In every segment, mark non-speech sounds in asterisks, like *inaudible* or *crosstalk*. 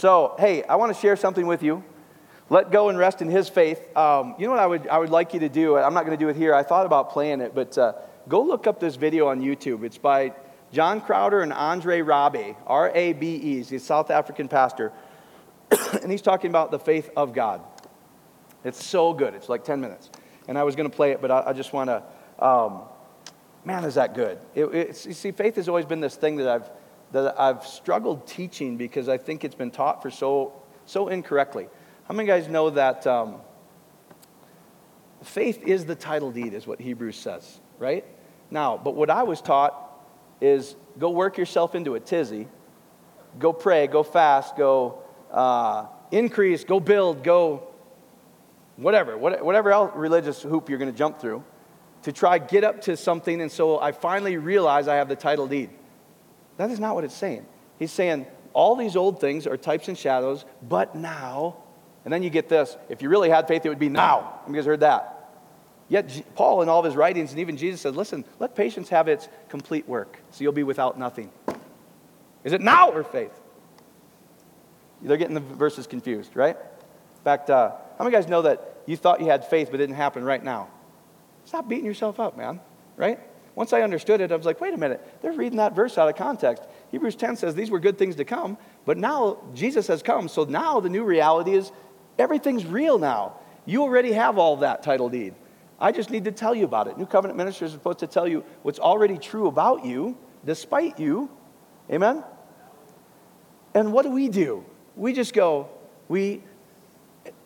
So, hey, I want to share something with you. Let go and rest in His faith. Um, you know what I would, I would like you to do? I'm not going to do it here. I thought about playing it, but uh, go look up this video on YouTube. It's by John Crowder and Andre Rabe, R A B E. He's a South African pastor. *coughs* and he's talking about the faith of God. It's so good. It's like 10 minutes. And I was going to play it, but I, I just want to, um, man, is that good. It, you see, faith has always been this thing that I've, that I've struggled teaching because I think it's been taught for so, so incorrectly. How many guys know that um, faith is the title deed, is what Hebrews says, right? Now, but what I was taught is go work yourself into a tizzy, go pray, go fast, go uh, increase, go build, go whatever, whatever else religious hoop you're going to jump through to try get up to something. And so I finally realize I have the title deed. That is not what it's saying. He's saying all these old things are types and shadows, but now, and then you get this if you really had faith, it would be now. You guys heard that. Yet Paul, in all of his writings, and even Jesus said, listen, let patience have its complete work, so you'll be without nothing. Is it now or faith? They're getting the verses confused, right? In fact, uh, how many guys know that you thought you had faith, but it didn't happen right now? Stop beating yourself up, man, right? Once I understood it, I was like, wait a minute, they're reading that verse out of context. Hebrews 10 says these were good things to come, but now Jesus has come. So now the new reality is everything's real now. You already have all that title deed. I just need to tell you about it. New covenant ministers are supposed to tell you what's already true about you, despite you. Amen? And what do we do? We just go, we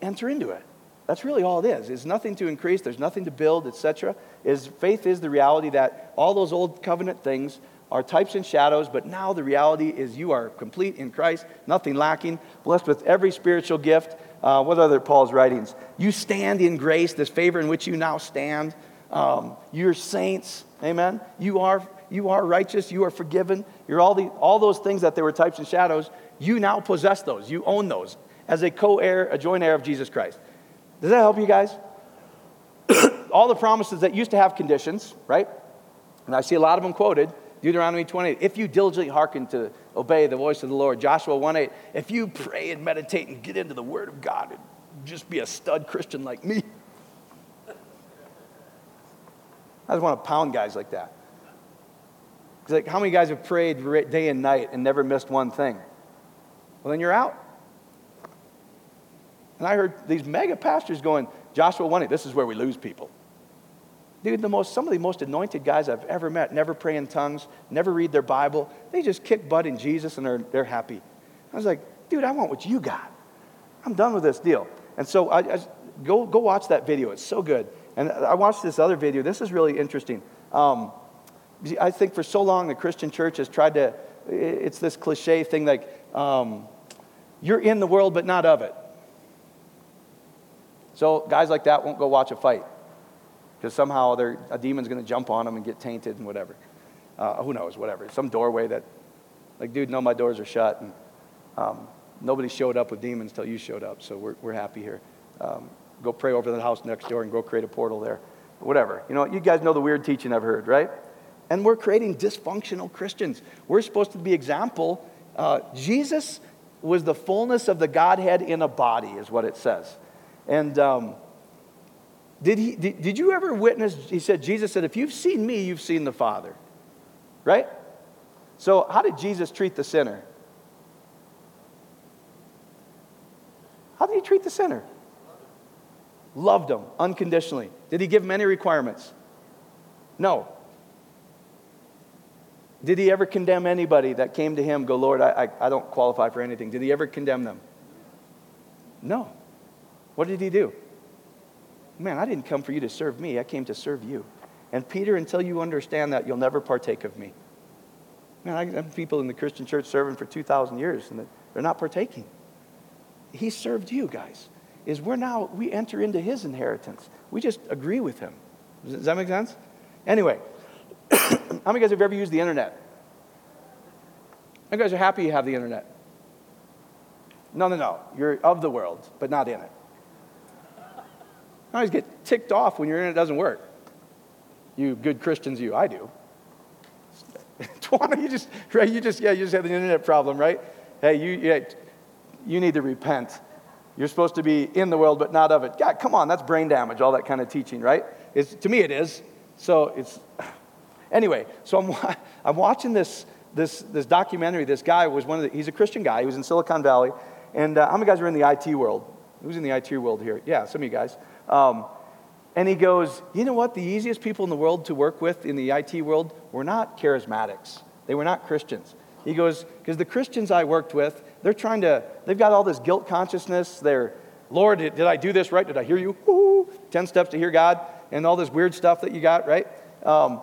enter into it. That's really all it is. There's nothing to increase, there's nothing to build, etc. Is faith is the reality that all those old covenant things are types and shadows, but now the reality is you are complete in Christ, nothing lacking, blessed with every spiritual gift. Uh, what other Paul's writings? You stand in grace, this favor in which you now stand. Um, you're saints, amen. You are you are righteous, you are forgiven. You're all the all those things that they were types and shadows. You now possess those. You own those as a co-heir, a joint heir of Jesus Christ. Does that help you guys? *coughs* all the promises that used to have conditions, right? And I see a lot of them quoted. Deuteronomy 28, if you diligently hearken to obey the voice of the Lord. Joshua 1 8, if you pray and meditate and get into the Word of God and just be a stud Christian like me. I just want to pound guys like that. It's like, how many guys have prayed day and night and never missed one thing? Well, then you're out. And I heard these mega pastors going, Joshua 1 8, this is where we lose people. Dude, the most, some of the most anointed guys I've ever met never pray in tongues, never read their Bible. They just kick butt in Jesus and they're, they're happy. I was like, dude, I want what you got. I'm done with this deal. And so I, I go, go watch that video. It's so good. And I watched this other video. This is really interesting. Um, I think for so long the Christian church has tried to, it's this cliche thing like, um, you're in the world but not of it. So guys like that won't go watch a fight because somehow a demon's going to jump on them and get tainted and whatever. Uh, who knows, whatever. Some doorway that, like, dude, no, my doors are shut. And um, nobody showed up with demons till you showed up, so we're, we're happy here. Um, go pray over the house next door and go create a portal there. Whatever. You know, you guys know the weird teaching I've heard, right? And we're creating dysfunctional Christians. We're supposed to be example. Uh, Jesus was the fullness of the Godhead in a body, is what it says. And um, did, he, did, did you ever witness? He said, Jesus said, if you've seen me, you've seen the Father. Right? So, how did Jesus treat the sinner? How did he treat the sinner? Loved him unconditionally. Did he give him any requirements? No. Did he ever condemn anybody that came to him, go, Lord, I, I, I don't qualify for anything? Did he ever condemn them? No. What did he do? Man, I didn't come for you to serve me, I came to serve you. And Peter, until you understand that, you'll never partake of me. Man, I have people in the Christian church serving for 2,000 years and they're not partaking. He served you guys. Is we're now, we enter into his inheritance. We just agree with him. Does that make sense? Anyway, *coughs* how many of you guys have ever used the internet? How many guys are happy you have the internet? No, no, no. You're of the world, but not in it. I always get ticked off when your internet doesn't work. You good Christians, you, I do. *laughs* Tawana, you just, right, you just, yeah, you just have an internet problem, right? Hey, you, yeah, you need to repent. You're supposed to be in the world, but not of it. God, come on, that's brain damage, all that kind of teaching, right? It's, to me, it is. So it's, *sighs* anyway, so I'm, *laughs* I'm watching this, this, this documentary. This guy was one of the, he's a Christian guy. He was in Silicon Valley. And uh, how many guys are in the IT world? Who's in the IT world here? Yeah, some of you guys. Um, and he goes, You know what? The easiest people in the world to work with in the IT world were not charismatics, they were not Christians. He goes, Because the Christians I worked with, they're trying to, they've got all this guilt consciousness. They're, Lord, did, did I do this right? Did I hear you? Woo! 10 steps to hear God, and all this weird stuff that you got, right? Um,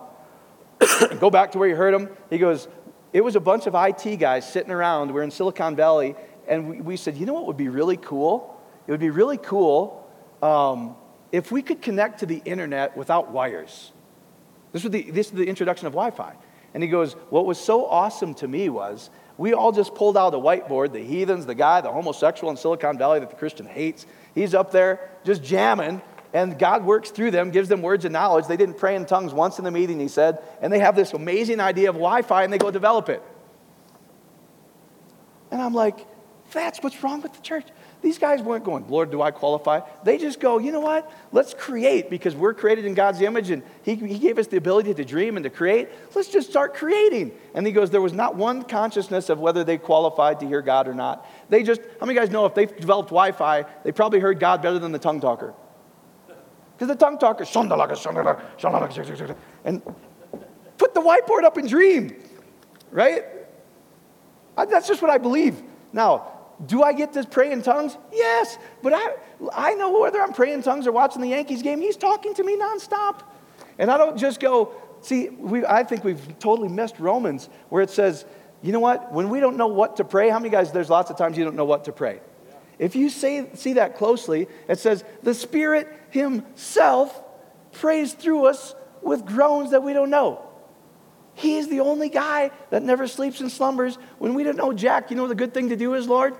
*coughs* go back to where you heard him. He goes, It was a bunch of IT guys sitting around. We're in Silicon Valley, and we, we said, You know what would be really cool? It would be really cool um, if we could connect to the internet without wires. This was the, this is the introduction of Wi Fi. And he goes, What was so awesome to me was we all just pulled out a whiteboard, the heathens, the guy, the homosexual in Silicon Valley that the Christian hates. He's up there just jamming, and God works through them, gives them words of knowledge. They didn't pray in tongues once in the meeting, he said, and they have this amazing idea of Wi Fi and they go develop it. And I'm like, That's what's wrong with the church. These guys weren't going, Lord, do I qualify? They just go, you know what? Let's create because we're created in God's image and he, he gave us the ability to dream and to create. Let's just start creating. And he goes, there was not one consciousness of whether they qualified to hear God or not. They just, how many guys know if they developed Wi Fi, they probably heard God better than the tongue talker? Because the tongue talker, and put the whiteboard up and dream, right? That's just what I believe. Now, do I get to pray in tongues? Yes, but I, I know whether I'm praying in tongues or watching the Yankees game, he's talking to me nonstop. And I don't just go, see, we, I think we've totally missed Romans where it says, you know what? When we don't know what to pray, how many guys, there's lots of times you don't know what to pray. If you say, see that closely, it says, the Spirit Himself prays through us with groans that we don't know. He is the only guy that never sleeps and slumbers. When we don't know Jack, you know the good thing to do is, Lord?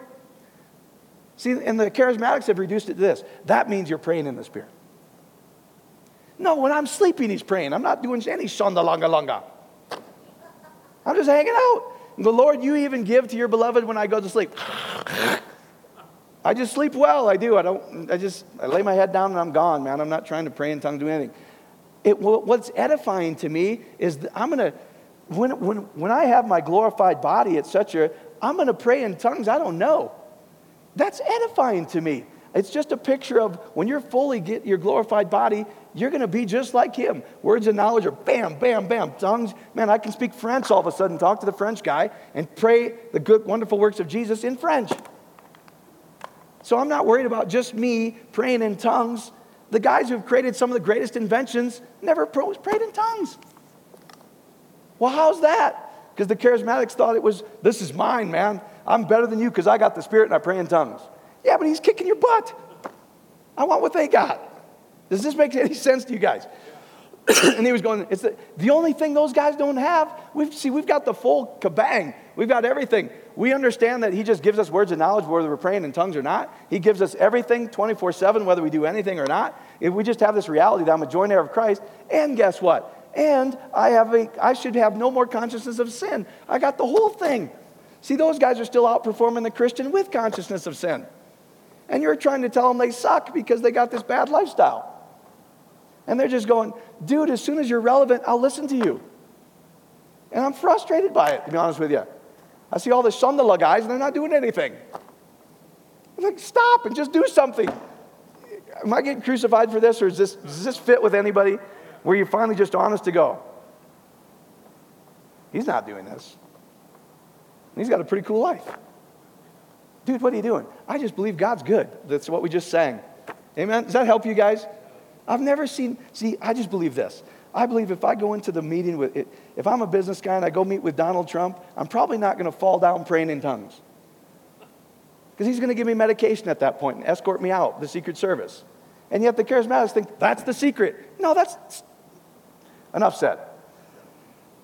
See, and the charismatics have reduced it to this. That means you're praying in the Spirit. No, when I'm sleeping, he's praying. I'm not doing any shonda longa longa. I'm just hanging out. The Lord, you even give to your beloved when I go to sleep. I just sleep well. I do. I don't. I just I lay my head down and I'm gone, man. I'm not trying to pray in tongues, do anything. It, what's edifying to me is I'm going to, when, when, when I have my glorified body, etc., I'm going to pray in tongues I don't know. That's edifying to me. It's just a picture of when you're fully get your glorified body, you're going to be just like him. Words of knowledge are bam, bam, bam. Tongues, man, I can speak French all of a sudden, talk to the French guy, and pray the good, wonderful works of Jesus in French. So I'm not worried about just me praying in tongues. The guys who have created some of the greatest inventions never prayed in tongues. Well, how's that? Because the charismatics thought it was, this is mine, man. I'm better than you because I got the Spirit and I pray in tongues. Yeah, but he's kicking your butt. I want what they got. Does this make any *laughs* sense to you guys? *clears throat* and he was going, it's the, the only thing those guys don't have. We've, see, we've got the full kabang. We've got everything. We understand that he just gives us words of knowledge whether we're praying in tongues or not. He gives us everything 24 7, whether we do anything or not. If we just have this reality that I'm a joint heir of Christ, and guess what? And I, have a, I should have no more consciousness of sin. I got the whole thing. See, those guys are still outperforming the Christian with consciousness of sin. And you're trying to tell them they suck because they got this bad lifestyle. And they're just going, dude, as soon as you're relevant, I'll listen to you. And I'm frustrated by it, to be honest with you. I see all the Shandala guys and they're not doing anything. I'm like, stop and just do something. Am I getting crucified for this or is this, does this fit with anybody where you're finally just honest to go? He's not doing this. He's got a pretty cool life. Dude, what are you doing? I just believe God's good. That's what we just sang. Amen? Does that help you guys? I've never seen, see, I just believe this. I believe if I go into the meeting with, it, if I'm a business guy and I go meet with Donald Trump, I'm probably not going to fall down praying in tongues. Because he's going to give me medication at that point and escort me out, the Secret Service. And yet the charismatics think that's the secret. No, that's enough said.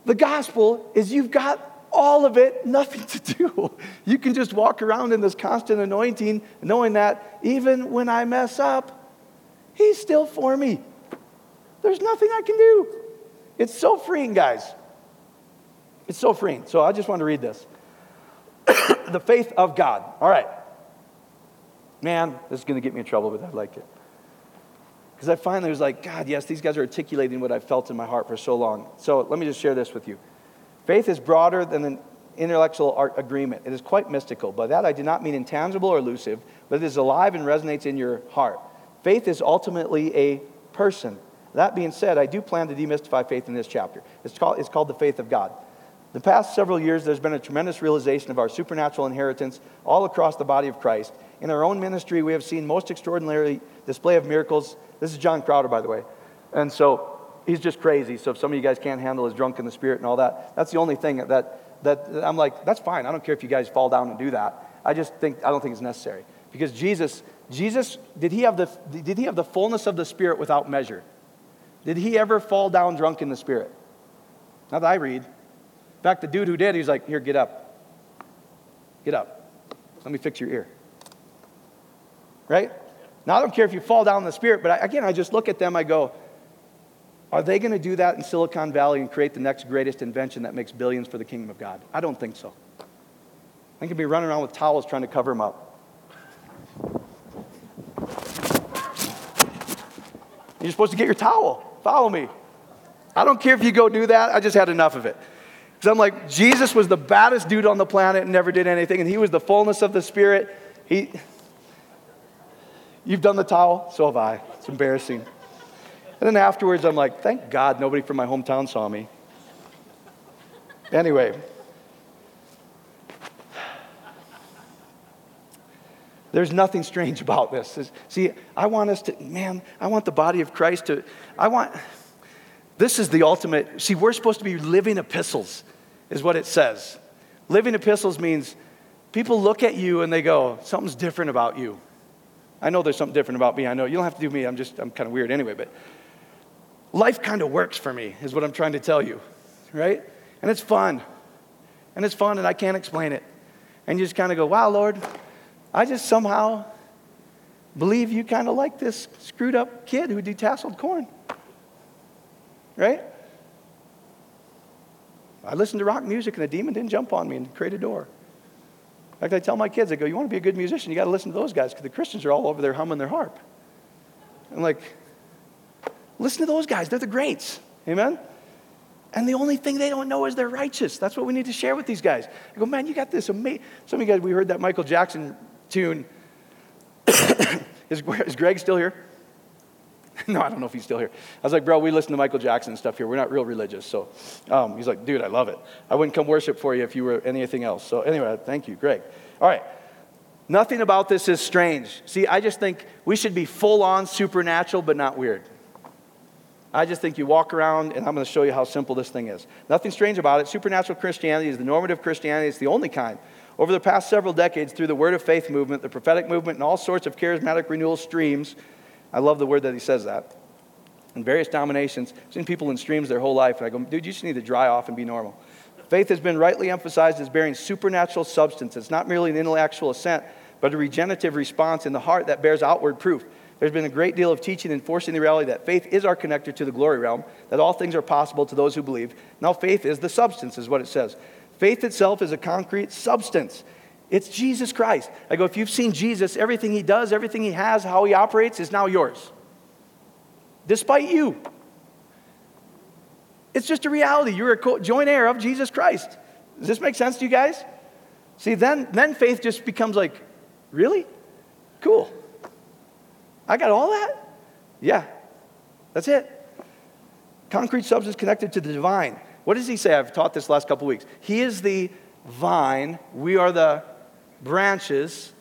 The gospel is you've got all of it, nothing to do. You can just walk around in this constant anointing, knowing that even when I mess up, He's still for me. There's nothing I can do. It's so freeing, guys. It's so freeing. So I just want to read this. *coughs* the faith of God. All right. Man, this is going to get me in trouble, but I liked it. Because I finally was like, God, yes, these guys are articulating what I felt in my heart for so long. So let me just share this with you. Faith is broader than an intellectual agreement. It is quite mystical. By that, I do not mean intangible or elusive, but it is alive and resonates in your heart. Faith is ultimately a person. That being said, I do plan to demystify faith in this chapter. It's called, it's called the faith of God. The past several years, there's been a tremendous realization of our supernatural inheritance all across the body of Christ. In our own ministry, we have seen most extraordinary display of miracles. This is John Crowder, by the way. And so he's just crazy. So if some of you guys can't handle his drunk in the spirit and all that, that's the only thing that, that I'm like, that's fine. I don't care if you guys fall down and do that. I just think, I don't think it's necessary. Because Jesus, Jesus, did he have the, did he have the fullness of the spirit without measure? Did he ever fall down drunk in the spirit? Not that I read. In fact, the dude who did, he's like, Here, get up. Get up. Let me fix your ear. Right? Now, I don't care if you fall down in the spirit, but I, again, I just look at them, I go, Are they going to do that in Silicon Valley and create the next greatest invention that makes billions for the kingdom of God? I don't think so. I think could be running around with towels trying to cover them up. You're supposed to get your towel. Follow me. I don't care if you go do that. I just had enough of it. Because I'm like, Jesus was the baddest dude on the planet and never did anything, and he was the fullness of the Spirit. He, you've done the towel, so have I. It's embarrassing. And then afterwards, I'm like, thank God nobody from my hometown saw me. Anyway, there's nothing strange about this. See, I want us to, man, I want the body of Christ to, I want, this is the ultimate. See, we're supposed to be living epistles, is what it says. Living epistles means people look at you and they go, something's different about you. I know there's something different about me. I know you don't have to do me. I'm just, I'm kind of weird anyway, but life kind of works for me, is what I'm trying to tell you, right? And it's fun. And it's fun, and I can't explain it. And you just kind of go, wow, Lord, I just somehow believe you kind of like this screwed up kid who detasseled corn right? I listened to rock music and the demon didn't jump on me and create a door. In fact, I tell my kids, I go, you want to be a good musician, you got to listen to those guys because the Christians are all over there humming their harp. I'm like, listen to those guys. They're the greats. Amen? And the only thing they don't know is they're righteous. That's what we need to share with these guys. I go, man, you got this amazing. Some of you guys, we heard that Michael Jackson tune. *coughs* is, is Greg still here? *laughs* no, I don't know if he's still here. I was like, bro, we listen to Michael Jackson and stuff here. We're not real religious. So um, he's like, dude, I love it. I wouldn't come worship for you if you were anything else. So anyway, thank you, Greg. All right. Nothing about this is strange. See, I just think we should be full on supernatural, but not weird. I just think you walk around, and I'm going to show you how simple this thing is. Nothing strange about it. Supernatural Christianity is the normative Christianity, it's the only kind. Over the past several decades, through the Word of Faith movement, the prophetic movement, and all sorts of charismatic renewal streams, I love the word that he says that. In various denominations, I've seen people in streams their whole life, and I go, dude, you just need to dry off and be normal. Faith has been rightly emphasized as bearing supernatural substance. It's not merely an intellectual assent, but a regenerative response in the heart that bears outward proof. There's been a great deal of teaching enforcing the reality that faith is our connector to the glory realm, that all things are possible to those who believe. Now, faith is the substance, is what it says. Faith itself is a concrete substance. It's Jesus Christ. I go, if you've seen Jesus, everything he does, everything he has, how he operates is now yours. Despite you. It's just a reality. You're a joint heir of Jesus Christ. Does this make sense to you guys? See, then, then faith just becomes like, really? Cool. I got all that? Yeah. That's it. Concrete substance connected to the divine. What does he say? I've taught this last couple weeks. He is the vine, we are the branches,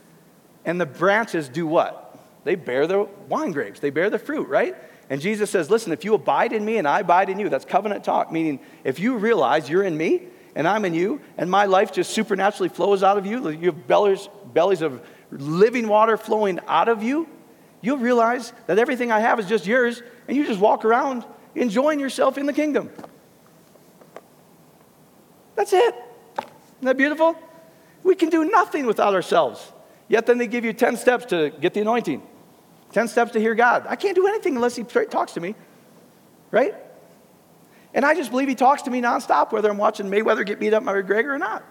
and the branches do what? They bear the wine grapes, they bear the fruit, right? And Jesus says, Listen, if you abide in me and I abide in you, that's covenant talk, meaning if you realize you're in me and I'm in you, and my life just supernaturally flows out of you, you have bellies, bellies of living water flowing out of you, you'll realize that everything I have is just yours, and you just walk around enjoying yourself in the kingdom. That's it. Isn't that beautiful? We can do nothing without ourselves. Yet then they give you 10 steps to get the anointing, 10 steps to hear God. I can't do anything unless He talks to me, right? And I just believe He talks to me nonstop, whether I'm watching Mayweather get beat up by McGregor or not.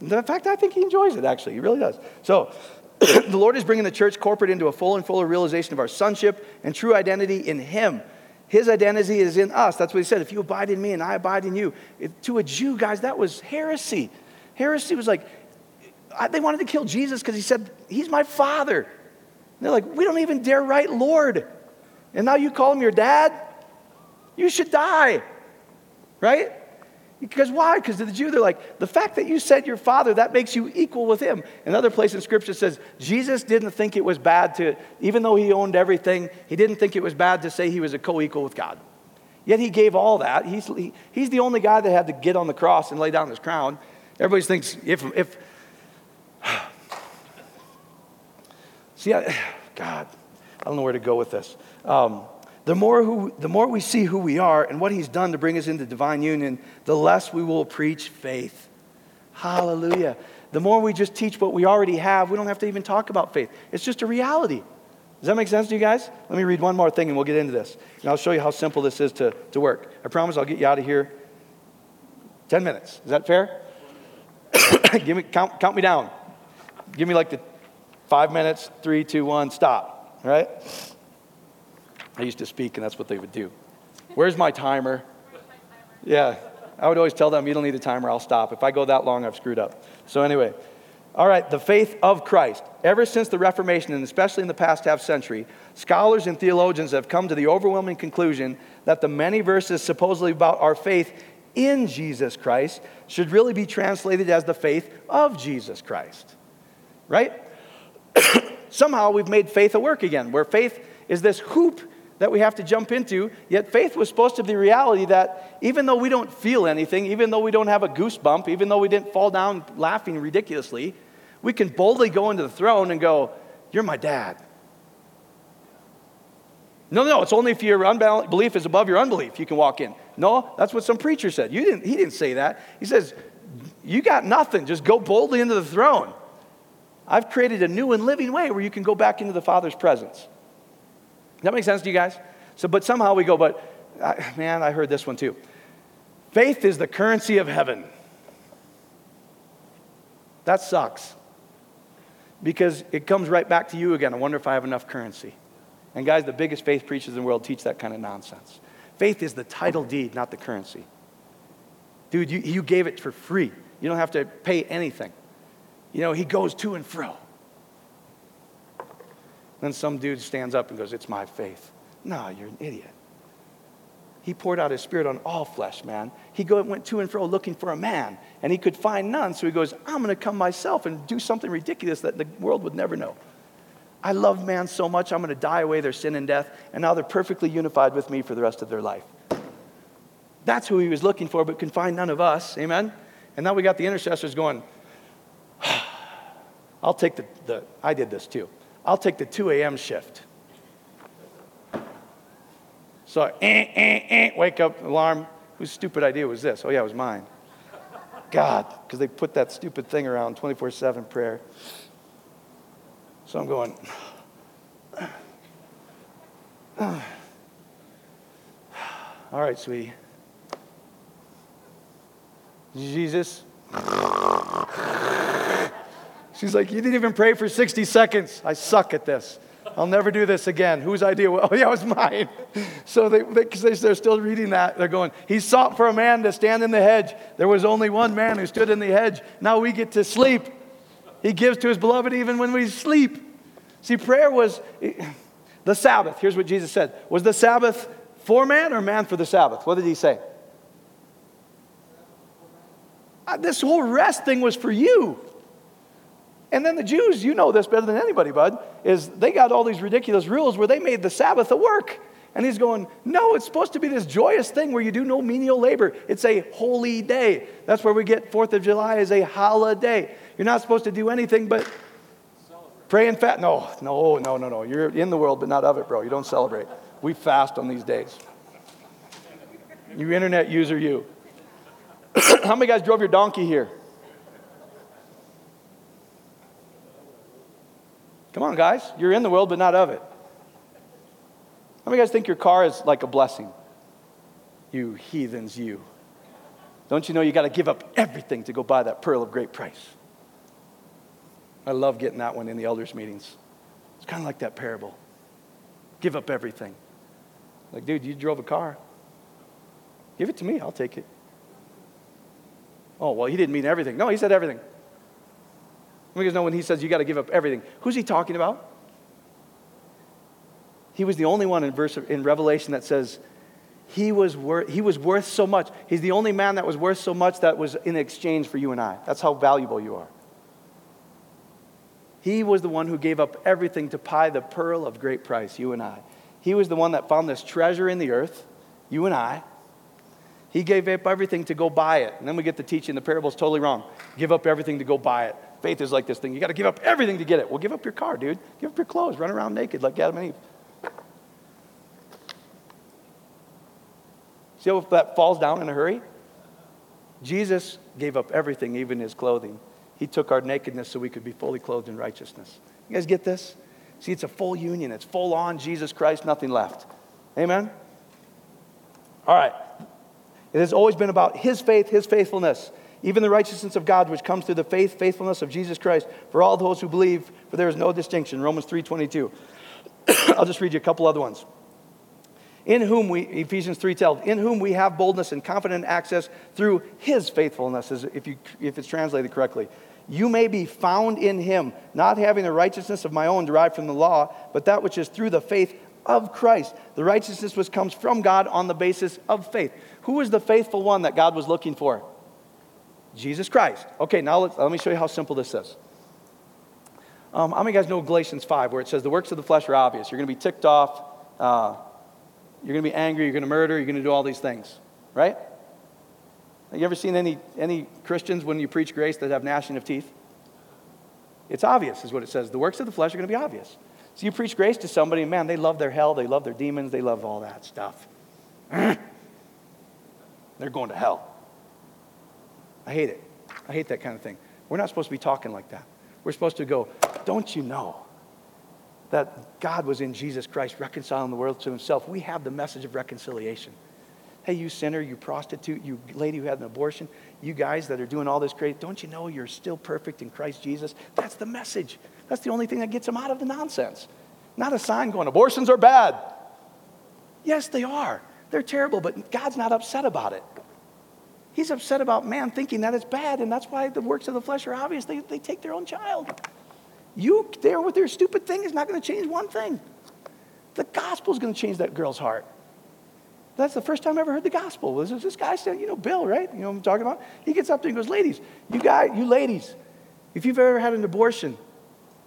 In fact, I think He enjoys it, actually. He really does. So, *clears throat* the Lord is bringing the church corporate into a full and fuller realization of our sonship and true identity in Him. His identity is in us. That's what he said. If you abide in me and I abide in you. To a Jew, guys, that was heresy. Heresy was like, I, they wanted to kill Jesus because he said, He's my father. And they're like, We don't even dare write Lord. And now you call him your dad? You should die. Right? Because why? Because to the Jew, they're like, the fact that you said your father, that makes you equal with him. Another place in Scripture says Jesus didn't think it was bad to, even though he owned everything, he didn't think it was bad to say he was a co equal with God. Yet he gave all that. He's, he, he's the only guy that had to get on the cross and lay down his crown. Everybody thinks, if, if *sighs* see, I, *sighs* God, I don't know where to go with this. Um, the more, who, the more we see who we are and what he's done to bring us into divine union, the less we will preach faith. Hallelujah. The more we just teach what we already have, we don't have to even talk about faith. It's just a reality. Does that make sense to you guys? Let me read one more thing and we'll get into this. And I'll show you how simple this is to, to work. I promise I'll get you out of here 10 minutes. Is that fair? *coughs* Give me, count, count me down. Give me like the five minutes, three, two, one, stop. All right? I used to speak, and that's what they would do. Where's my timer? Yeah, I would always tell them, you don't need a timer, I'll stop. If I go that long, I've screwed up. So, anyway, all right, the faith of Christ. Ever since the Reformation, and especially in the past half century, scholars and theologians have come to the overwhelming conclusion that the many verses supposedly about our faith in Jesus Christ should really be translated as the faith of Jesus Christ. Right? *coughs* Somehow we've made faith a work again, where faith is this hoop that we have to jump into. Yet faith was supposed to be the reality that even though we don't feel anything, even though we don't have a goosebump, even though we didn't fall down laughing ridiculously, we can boldly go into the throne and go, You're my dad. No, no, it's only if your unbelief is above your unbelief you can walk in. No, that's what some preacher said. You didn't, he didn't say that. He says, You got nothing. Just go boldly into the throne. I've created a new and living way where you can go back into the Father's presence that make sense to you guys? So, but somehow we go, but I, man, I heard this one too. Faith is the currency of heaven. That sucks. Because it comes right back to you again. I wonder if I have enough currency. And guys, the biggest faith preachers in the world teach that kind of nonsense. Faith is the title deed, not the currency. Dude, you, you gave it for free. You don't have to pay anything. You know, he goes to and fro. Then some dude stands up and goes, It's my faith. No, you're an idiot. He poured out his spirit on all flesh, man. He go, went to and fro looking for a man, and he could find none. So he goes, I'm going to come myself and do something ridiculous that the world would never know. I love man so much, I'm going to die away their sin and death, and now they're perfectly unified with me for the rest of their life. That's who he was looking for, but can find none of us. Amen? And now we got the intercessors going, *sighs* I'll take the, the I did this too. I'll take the 2 a.m. shift. So, eh, eh, eh, wake up, alarm. Whose stupid idea was this? Oh, yeah, it was mine. God, because they put that stupid thing around 24 7 prayer. So I'm going, *sighs* all right, sweetie. Jesus, She's like, You didn't even pray for 60 seconds. I suck at this. I'll never do this again. Whose idea? *laughs* Oh, yeah, it was mine. *laughs* So they, they, they're still reading that. They're going, He sought for a man to stand in the hedge. There was only one man who stood in the hedge. Now we get to sleep. He gives to his beloved even when we sleep. See, prayer was the Sabbath. Here's what Jesus said Was the Sabbath for man or man for the Sabbath? What did he say? Uh, this whole rest thing was for you. And then the Jews, you know this better than anybody, bud, is they got all these ridiculous rules where they made the Sabbath a work. And he's going, no, it's supposed to be this joyous thing where you do no menial labor. It's a holy day. That's where we get Fourth of July as a holiday. You're not supposed to do anything but pray and fast. No, no, no, no, no. You're in the world, but not of it, bro. You don't celebrate. We fast on these days. You internet user, you. *coughs* How many guys drove your donkey here? Come on, guys. You're in the world, but not of it. How many guys think your car is like a blessing? You heathens, you. Don't you know you got to give up everything to go buy that pearl of great price? I love getting that one in the elders' meetings. It's kind of like that parable. Give up everything. Like, dude, you drove a car. Give it to me, I'll take it. Oh, well, he didn't mean everything. No, he said everything. You guys know when he says you got to give up everything. Who's he talking about? He was the only one in verse in Revelation that says he was worth he was worth so much. He's the only man that was worth so much that was in exchange for you and I. That's how valuable you are. He was the one who gave up everything to buy the pearl of great price, you and I. He was the one that found this treasure in the earth, you and I. He gave up everything to go buy it. And then we get the teaching the parable is totally wrong. Give up everything to go buy it. Faith is like this thing. You got to give up everything to get it. Well, give up your car, dude. Give up your clothes. Run around naked like Adam and Eve. See how that falls down in a hurry? Jesus gave up everything, even his clothing. He took our nakedness so we could be fully clothed in righteousness. You guys get this? See, it's a full union. It's full on Jesus Christ, nothing left. Amen? All right. It has always been about his faith, his faithfulness, even the righteousness of God which comes through the faith, faithfulness of Jesus Christ for all those who believe, for there is no distinction. Romans 3:22. *coughs* I'll just read you a couple other ones. In whom we Ephesians 3:12, in whom we have boldness and confident access through his faithfulness, if, you, if it's translated correctly. You may be found in him, not having the righteousness of my own derived from the law, but that which is through the faith of Christ. The righteousness which comes from God on the basis of faith. Who was the faithful one that God was looking for? Jesus Christ. Okay, now let me show you how simple this is. Um, how many of you guys know Galatians 5, where it says the works of the flesh are obvious? You're going to be ticked off, uh, you're going to be angry, you're going to murder, you're going to do all these things, right? Have you ever seen any, any Christians when you preach grace that have gnashing of teeth? It's obvious, is what it says. The works of the flesh are going to be obvious. So you preach grace to somebody, and man, they love their hell, they love their demons, they love all that stuff. *clears throat* They're going to hell. I hate it. I hate that kind of thing. We're not supposed to be talking like that. We're supposed to go, don't you know that God was in Jesus Christ reconciling the world to himself? We have the message of reconciliation. Hey, you sinner, you prostitute, you lady who had an abortion, you guys that are doing all this crazy, don't you know you're still perfect in Christ Jesus? That's the message. That's the only thing that gets them out of the nonsense. Not a sign going, abortions are bad. Yes, they are. They're terrible, but God's not upset about it. He's upset about man thinking that it's bad, and that's why the works of the flesh are obvious. They, they take their own child. You there with your stupid thing is not going to change one thing. The gospel is going to change that girl's heart. That's the first time I ever heard the gospel. Was this guy saying, you know, Bill, right? You know what I'm talking about? He gets up there and goes, ladies, you guys, you ladies, if you've ever had an abortion,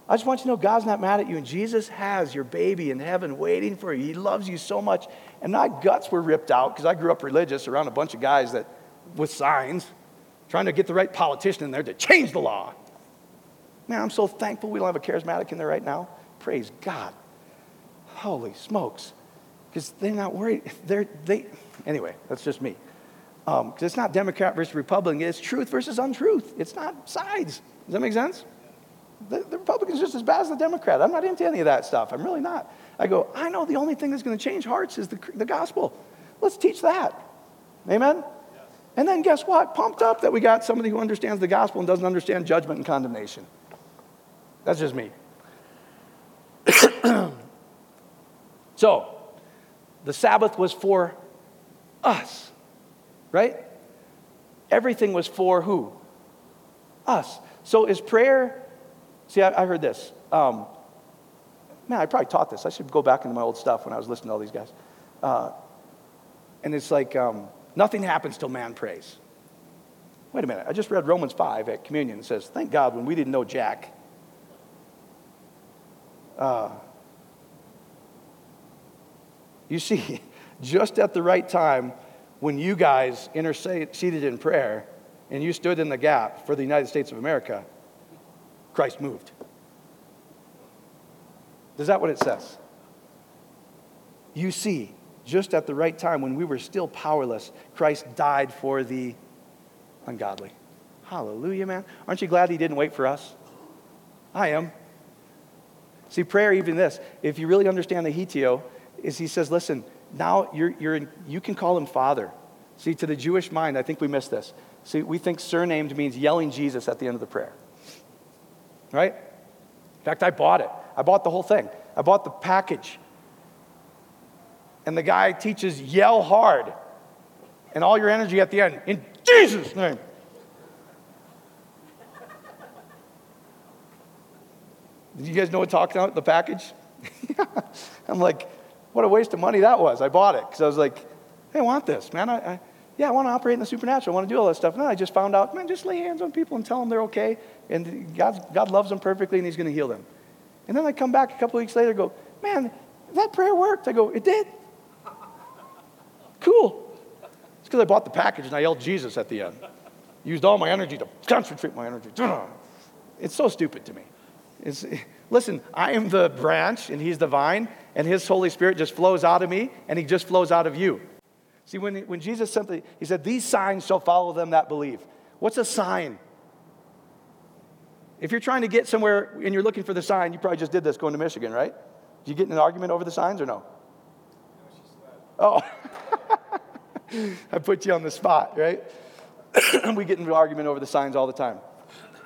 I just want you to know God's not mad at you, and Jesus has your baby in heaven waiting for you. He loves you so much. And my guts were ripped out because I grew up religious around a bunch of guys that with signs, trying to get the right politician in there to change the law. Man, I'm so thankful we don't have a charismatic in there right now. Praise God. Holy smokes. Because they're not worried. They're, they, anyway, that's just me. Because um, it's not Democrat versus Republican, it's truth versus untruth. It's not sides. Does that make sense? The, the Republican's just as bad as the Democrat. I'm not into any of that stuff. I'm really not. I go, I know the only thing that's going to change hearts is the, the gospel. Let's teach that. Amen? And then guess what? Pumped up that we got somebody who understands the gospel and doesn't understand judgment and condemnation. That's just me. *clears throat* so, the Sabbath was for us, right? Everything was for who? Us. So, is prayer, see, I, I heard this. Um, man, I probably taught this. I should go back into my old stuff when I was listening to all these guys. Uh, and it's like, um, Nothing happens till man prays. Wait a minute. I just read Romans 5 at communion. It says, Thank God when we didn't know Jack. Uh, you see, *laughs* just at the right time, when you guys interceded in prayer and you stood in the gap for the United States of America, Christ moved. Is that what it says? You see, just at the right time when we were still powerless, Christ died for the ungodly. Hallelujah, man. Aren't you glad he didn't wait for us? I am. See, prayer, even this, if you really understand the Hetio, is he says, listen, now you're, you're in, you can call him Father. See, to the Jewish mind, I think we miss this. See, we think surnamed means yelling Jesus at the end of the prayer. Right? In fact, I bought it. I bought the whole thing. I bought the package. And the guy teaches yell hard and all your energy at the end in Jesus' name. Did you guys know what talked about the package? *laughs* I'm like, what a waste of money that was. I bought it because I was like, hey, I want this, man. I, I, yeah, I want to operate in the supernatural. I want to do all that stuff. And then I just found out, man, just lay hands on people and tell them they're okay. And God, God loves them perfectly and He's going to heal them. And then I come back a couple weeks later go, man, that prayer worked. I go, it did. Cool. It's because I bought the package and I yelled Jesus at the end. Used all my energy to concentrate my energy. *clears throat* It's so stupid to me. It's, *laughs* listen, I am the branch and he's the vine, and his Holy Spirit just flows out of me and he just flows out of you. See, when, when Jesus sent the, he said, These signs shall follow them that believe. What's a sign? If you're trying to get somewhere and you're looking for the sign, you probably just did this going to Michigan, right? Did you get in an argument over the signs or no? Oh, *laughs* *laughs* I put you on the spot, right? *clears throat* we get in an argument over the signs all the time.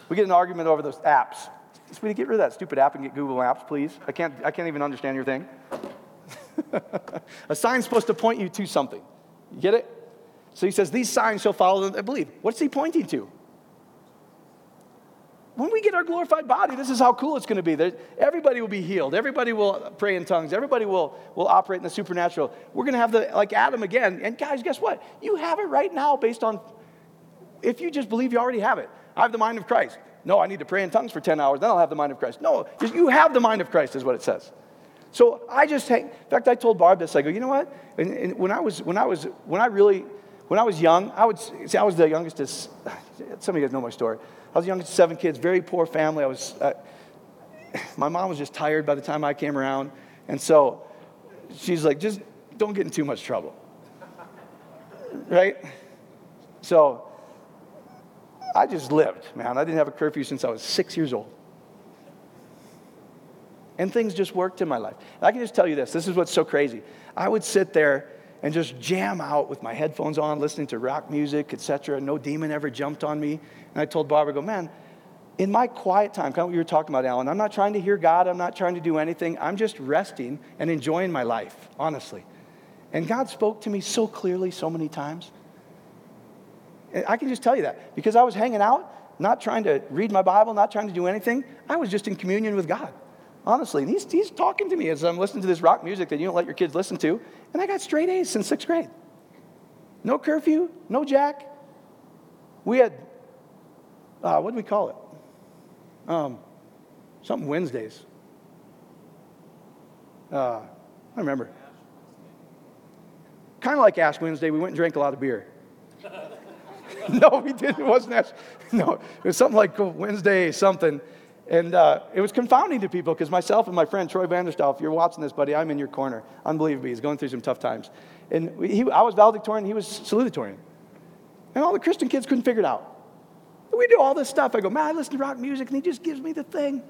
We get an argument over those apps. Sweetie, get rid of that stupid app and get Google Maps, please. I can't, I can't even understand your thing. *laughs* a sign's supposed to point you to something. You get it? So he says, These signs shall follow them that believe. What's he pointing to? When we get our glorified body, this is how cool it's going to be. everybody will be healed. Everybody will pray in tongues. Everybody will, will operate in the supernatural. We're going to have the, like Adam again. And guys, guess what? You have it right now based on, if you just believe you already have it. I have the mind of Christ. No, I need to pray in tongues for 10 hours, then I'll have the mind of Christ. No, you have the mind of Christ, is what it says. So I just hang, in fact, I told Barb this. I go, you know what? And, and when I was, when I was, when I really, when I was young, I would see, I was the youngest of, *sighs* some of you guys know my story. I was of seven kids, very poor family. I was, uh, my mom was just tired by the time I came around. And so she's like, just don't get in too much trouble. right? So I just lived, man. I didn't have a curfew since I was six years old. And things just worked in my life. And I can just tell you this this is what's so crazy. I would sit there and just jam out with my headphones on, listening to rock music, etc. No demon ever jumped on me. And I told Barbara, I go, man, in my quiet time, kind of what you were talking about, Alan, I'm not trying to hear God, I'm not trying to do anything. I'm just resting and enjoying my life, honestly. And God spoke to me so clearly so many times. I can just tell you that because I was hanging out, not trying to read my Bible, not trying to do anything. I was just in communion with God, honestly. And he's, he's talking to me as I'm listening to this rock music that you don't let your kids listen to. And I got straight A's since sixth grade. No curfew, no jack. We had, uh, what do we call it? Um, something Wednesdays. Uh, I remember. Kind of like Ash Wednesday, we went and drank a lot of beer. *laughs* no, we didn't. It wasn't that. No, it was something like Wednesday something. And uh, it was confounding to people because myself and my friend Troy Vanderstaal, if you're watching this, buddy, I'm in your corner. Unbelievably, he's going through some tough times. And he, I was valedictorian, he was salutatorian. And all the Christian kids couldn't figure it out. We do all this stuff. I go, man, I listen to rock music, and he just gives me the thing.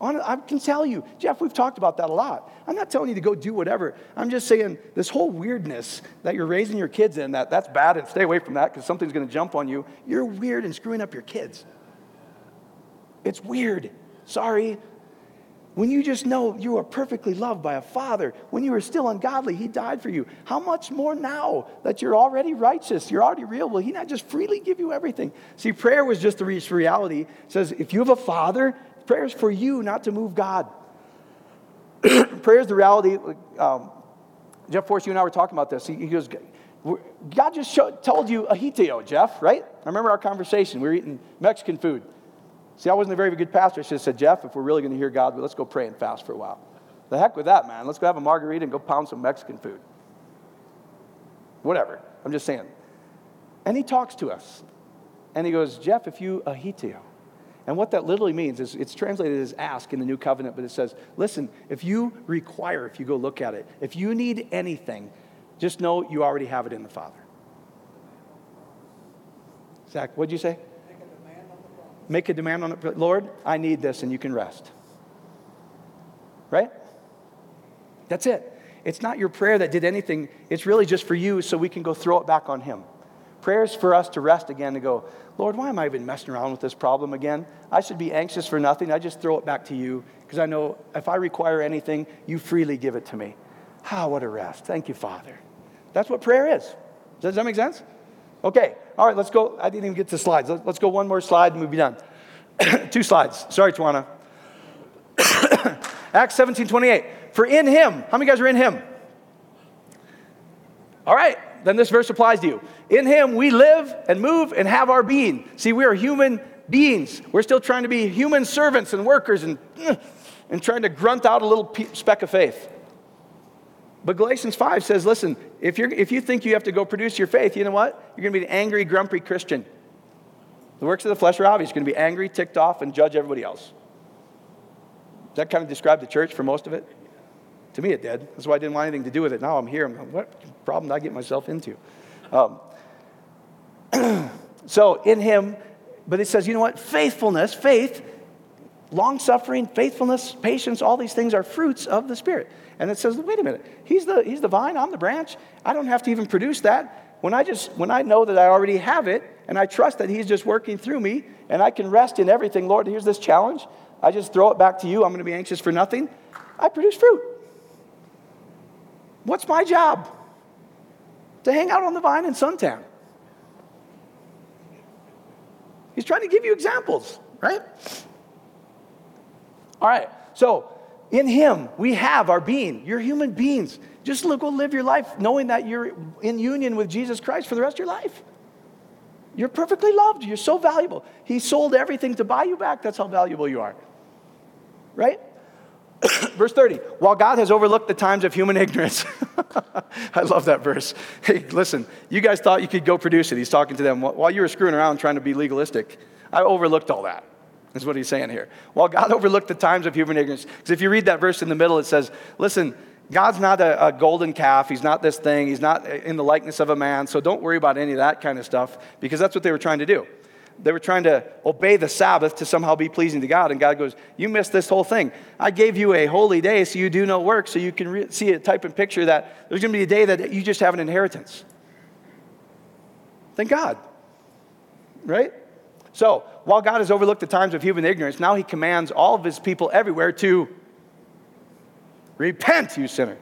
I can tell you, Jeff, we've talked about that a lot. I'm not telling you to go do whatever. I'm just saying this whole weirdness that you're raising your kids in, that that's bad and stay away from that because something's going to jump on you. You're weird and screwing up your kids. It's weird. Sorry. When you just know you are perfectly loved by a father, when you were still ungodly, he died for you. How much more now that you're already righteous, you're already real? Will he not just freely give you everything? See, prayer was just the reality. It says, if you have a father, Prayer is for you, not to move God. *clears throat* prayer is the reality. Um, Jeff Force, you and I were talking about this. He, he goes, God just showed, told you a aiteo, Jeff, right? I remember our conversation. We were eating Mexican food. See, I wasn't a very good pastor. I should have said, Jeff, if we're really going to hear God, let's go pray and fast for a while. The heck with that, man. Let's go have a margarita and go pound some Mexican food. Whatever. I'm just saying. And he talks to us. And he goes, Jeff, if you aiteo, and what that literally means is it's translated as ask in the new covenant, but it says, listen, if you require, if you go look at it, if you need anything, just know you already have it in the Father. Zach, what'd you say? Make a demand on it. Lord, I need this, and you can rest. Right? That's it. It's not your prayer that did anything. It's really just for you so we can go throw it back on Him. Prayer is for us to rest again and go, Lord, why am I even messing around with this problem again? I should be anxious for nothing. I just throw it back to you because I know if I require anything, you freely give it to me. Ah, what a rest. Thank you, Father. That's what prayer is. Does that make sense? Okay. All right, let's go. I didn't even get to slides. Let's go one more slide and we'll be done. *coughs* Two slides. Sorry, Tawana. *coughs* Acts 17 28. For in him, how many guys are in him? All right, then this verse applies to you. In him we live and move and have our being. See, we are human beings. We're still trying to be human servants and workers and, *coughs* and trying to grunt out a little speck of faith. But Galatians 5 says, listen, if, you're, if you think you have to go produce your faith, you know what? You're going to be an angry, grumpy Christian. The works of the flesh are obvious. You're going to be angry, ticked off, and judge everybody else. Does that kind of describe the church for most of it? To me, it did. That's why I didn't want anything to do with it. Now I'm here. I'm going, what problem did I get myself into? Um, *clears throat* so in him, but it says, you know what? Faithfulness, faith, long suffering, faithfulness, patience, all these things are fruits of the Spirit. And it says, wait a minute, he's the, he's the vine, I'm the branch. I don't have to even produce that. When I just when I know that I already have it and I trust that he's just working through me and I can rest in everything, Lord, here's this challenge. I just throw it back to you. I'm going to be anxious for nothing. I produce fruit. What's my job? To hang out on the vine in suntan. He's trying to give you examples, right? All right, so in Him we have our being. You're human beings. Just look, go live your life knowing that you're in union with Jesus Christ for the rest of your life. You're perfectly loved. You're so valuable. He sold everything to buy you back. That's how valuable you are. Right? *coughs* verse 30 while god has overlooked the times of human *laughs* ignorance i love that verse *laughs* hey listen you guys thought you could go produce it he's talking to them while you were screwing around trying to be legalistic i overlooked all that is what he's saying here while god overlooked the times of human ignorance because if you read that verse in the middle it says listen god's not a, a golden calf he's not this thing he's not in the likeness of a man so don't worry about any of that kind of stuff because that's what they were trying to do they were trying to obey the Sabbath to somehow be pleasing to God. And God goes, You missed this whole thing. I gave you a holy day so you do no work, so you can re- see a type and picture that there's going to be a day that you just have an inheritance. Thank God. Right? So, while God has overlooked the times of human ignorance, now he commands all of his people everywhere to repent, you sinner.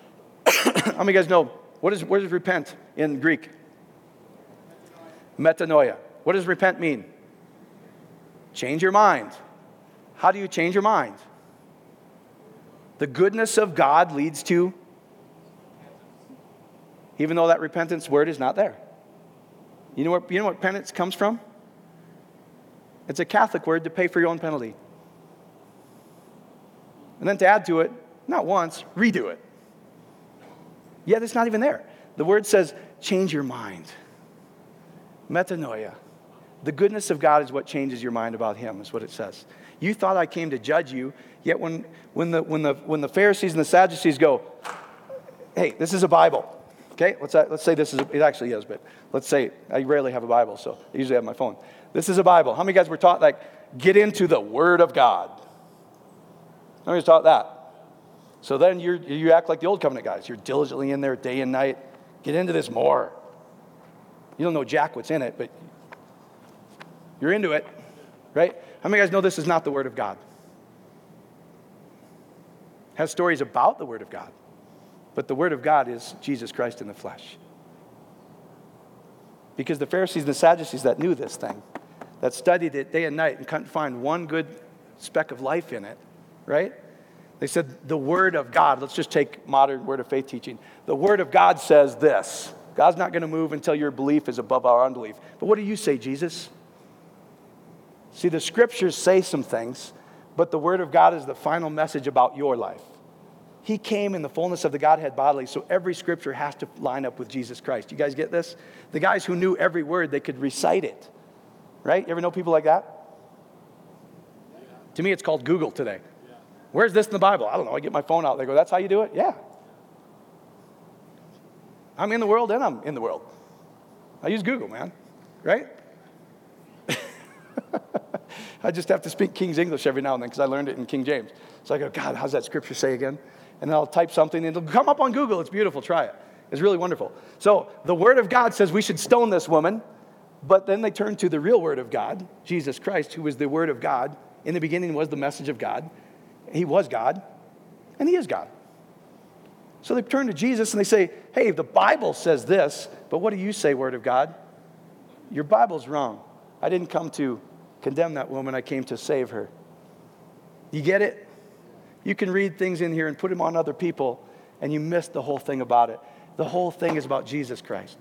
*coughs* How many of you guys know what is, what is repent in Greek? Metanoia. What does repent mean? Change your mind. How do you change your mind? The goodness of God leads to, even though that repentance word is not there. You know, what, you know what penance comes from? It's a Catholic word to pay for your own penalty. And then to add to it, not once, redo it. Yet it's not even there. The word says, change your mind. Metanoia. The goodness of God is what changes your mind about Him, is what it says. You thought I came to judge you, yet when, when, the, when, the, when the Pharisees and the Sadducees go, hey, this is a Bible. Okay, let's, let's say this is, a, it actually is, but let's say, I rarely have a Bible, so I usually have my phone. This is a Bible. How many guys were taught, like, get into the Word of God? How many was taught that? So then you you act like the Old Covenant guys. You're diligently in there day and night. Get into this more. You don't know jack what's in it, but you're into it, right? How many guys know this is not the Word of God? It has stories about the Word of God, but the Word of God is Jesus Christ in the flesh. Because the Pharisees and the Sadducees that knew this thing, that studied it day and night and couldn't find one good speck of life in it, right? They said, the Word of God, let's just take modern Word of faith teaching. The Word of God says this God's not going to move until your belief is above our unbelief. But what do you say, Jesus? See, the scriptures say some things, but the word of God is the final message about your life. He came in the fullness of the Godhead bodily, so every scripture has to line up with Jesus Christ. You guys get this? The guys who knew every word, they could recite it. Right? You ever know people like that? To me, it's called Google today. Where's this in the Bible? I don't know. I get my phone out. They go, That's how you do it? Yeah. I'm in the world and I'm in the world. I use Google, man. Right? *laughs* I just have to speak King's English every now and then because I learned it in King James. So I go, God, how's that scripture say again? And then I'll type something and it'll come up on Google. It's beautiful. Try it. It's really wonderful. So the Word of God says we should stone this woman, but then they turn to the real Word of God, Jesus Christ, who was the Word of God. In the beginning was the message of God. He was God, and He is God. So they turn to Jesus and they say, Hey, the Bible says this, but what do you say, Word of God? Your Bible's wrong. I didn't come to condemn that woman, I came to save her. You get it? You can read things in here and put them on other people, and you miss the whole thing about it. The whole thing is about Jesus Christ.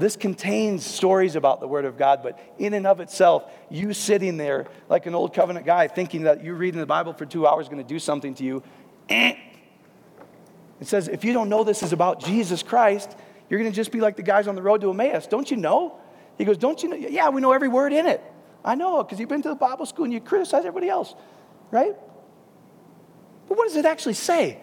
This contains stories about the Word of God, but in and of itself, you sitting there like an old covenant guy thinking that you reading the Bible for two hours is going to do something to you. Eh. It says, if you don't know this is about Jesus Christ, you're going to just be like the guys on the road to Emmaus. Don't you know? He goes, Don't you know? Yeah, we know every word in it. I know, because you've been to the Bible school and you criticize everybody else, right? But what does it actually say?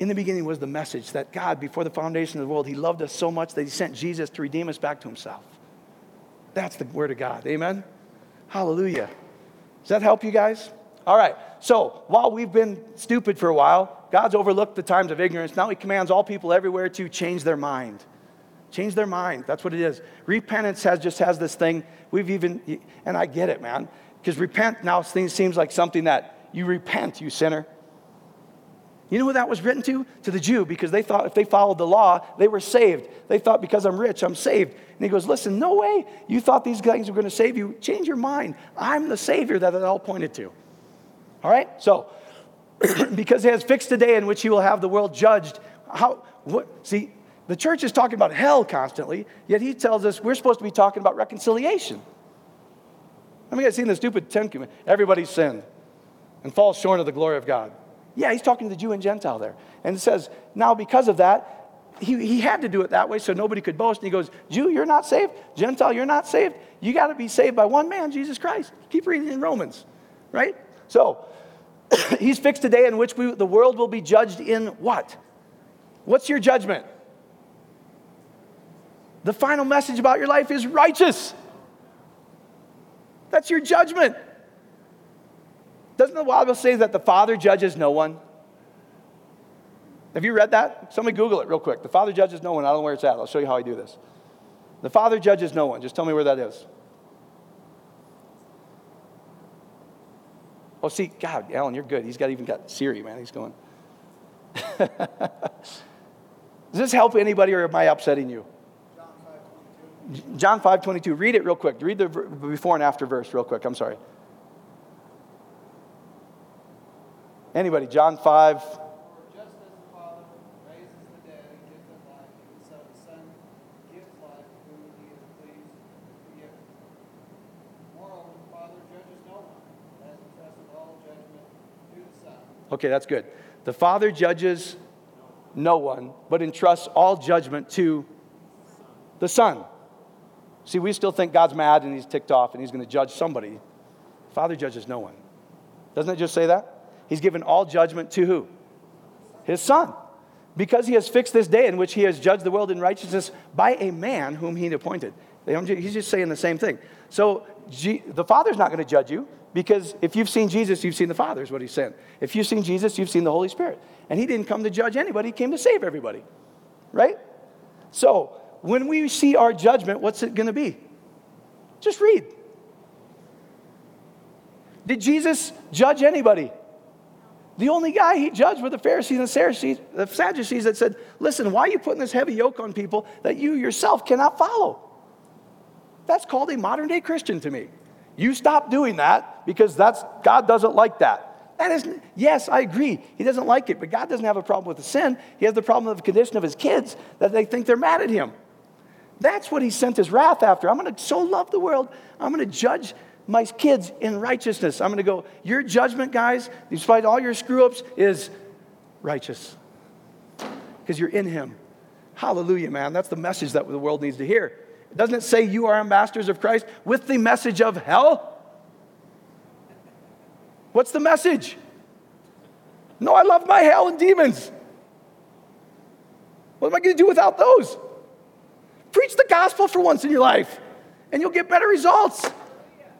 In the beginning was the message that God, before the foundation of the world, He loved us so much that He sent Jesus to redeem us back to Himself. That's the Word of God. Amen? Hallelujah. Does that help you guys? All right. So while we've been stupid for a while, God's overlooked the times of ignorance. Now He commands all people everywhere to change their mind. Change their mind. That's what it is. Repentance has just has this thing. We've even, and I get it, man, because repent now seems like something that you repent, you sinner. You know who that was written to? To the Jew, because they thought if they followed the law, they were saved. They thought because I'm rich, I'm saved. And he goes, Listen, no way. You thought these things were going to save you. Change your mind. I'm the Savior that it all pointed to. All right? So, *clears throat* because he has fixed a day in which he will have the world judged. How, what, see, the church is talking about hell constantly, yet he tells us we're supposed to be talking about reconciliation. I mean, I've seen the stupid Ten Commandments. Everybody's sinned and falls short of the glory of God. Yeah, he's talking to the Jew and Gentile there. And it says, now because of that, he, he had to do it that way so nobody could boast. And he goes, Jew, you're not saved. Gentile, you're not saved. You got to be saved by one man, Jesus Christ. Keep reading in Romans, right? So, *coughs* he's fixed a day in which we, the world will be judged in what? What's your judgment? The final message about your life is righteous. That's your judgment. Doesn't the Bible say that the Father judges no one? Have you read that? Somebody Google it real quick. The Father judges no one. I don't know where it's at. I'll show you how I do this. The Father judges no one. Just tell me where that is. Oh, see, God, Alan, you're good. He's got even got Siri, man. He's going. *laughs* Does this help anybody or am I upsetting you? John 5 22. Read it real quick. Read the before and after verse real quick. I'm sorry. Anybody, John 5. Okay, that's good. The Father judges no one, but entrusts all judgment to the Son. See, we still think God's mad and he's ticked off and he's going to judge somebody. Father judges no one. Doesn't it just say that? He's given all judgment to who? His son. Because he has fixed this day in which he has judged the world in righteousness by a man whom he appointed. He's just saying the same thing. So the Father's not going to judge you because if you've seen Jesus, you've seen the Father, is what he's saying. If you've seen Jesus, you've seen the Holy Spirit. And he didn't come to judge anybody, he came to save everybody. Right? So when we see our judgment, what's it going to be? Just read. Did Jesus judge anybody? The only guy he judged were the Pharisees and Sadducees, the Sadducees that said, Listen, why are you putting this heavy yoke on people that you yourself cannot follow? That's called a modern day Christian to me. You stop doing that because that's God doesn't like that. That is, yes, I agree. He doesn't like it, but God doesn't have a problem with the sin. He has the problem with the condition of his kids that they think they're mad at him. That's what he sent his wrath after. I'm going to so love the world. I'm going to judge my kids in righteousness. I'm going to go, your judgment, guys, despite all your screw ups, is righteous because you're in Him. Hallelujah, man. That's the message that the world needs to hear. Doesn't it say you are ambassadors of Christ with the message of hell? What's the message? No, I love my hell and demons. What am I going to do without those? Preach the gospel for once in your life, and you'll get better results.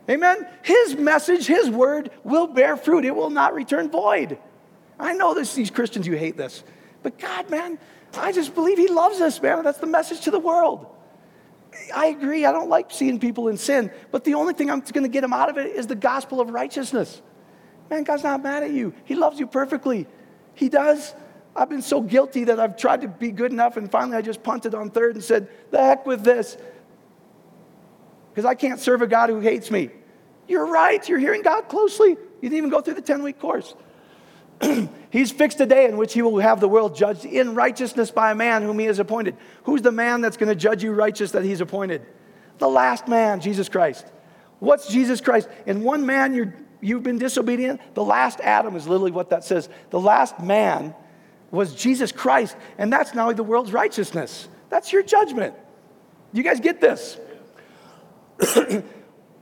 Amen? His message, His word will bear fruit. It will not return void. I know this, these Christians, you hate this. But God, man, I just believe he loves us, man. That's the message to the world. I agree. I don't like seeing people in sin, but the only thing I'm going to get them out of it is the gospel of righteousness. Man, God's not mad at you. He loves you perfectly. He does. I've been so guilty that I've tried to be good enough, and finally I just punted on third and said, The heck with this. Because I can't serve a God who hates me. You're right. You're hearing God closely. You didn't even go through the 10 week course. *clears throat* He's fixed a day in which he will have the world judged in righteousness by a man whom he has appointed. Who's the man that's going to judge you righteous that he's appointed? The last man, Jesus Christ. What's Jesus Christ? In one man, you're, you've been disobedient. The last Adam is literally what that says. The last man was Jesus Christ, and that's now the world's righteousness. That's your judgment. You guys get this?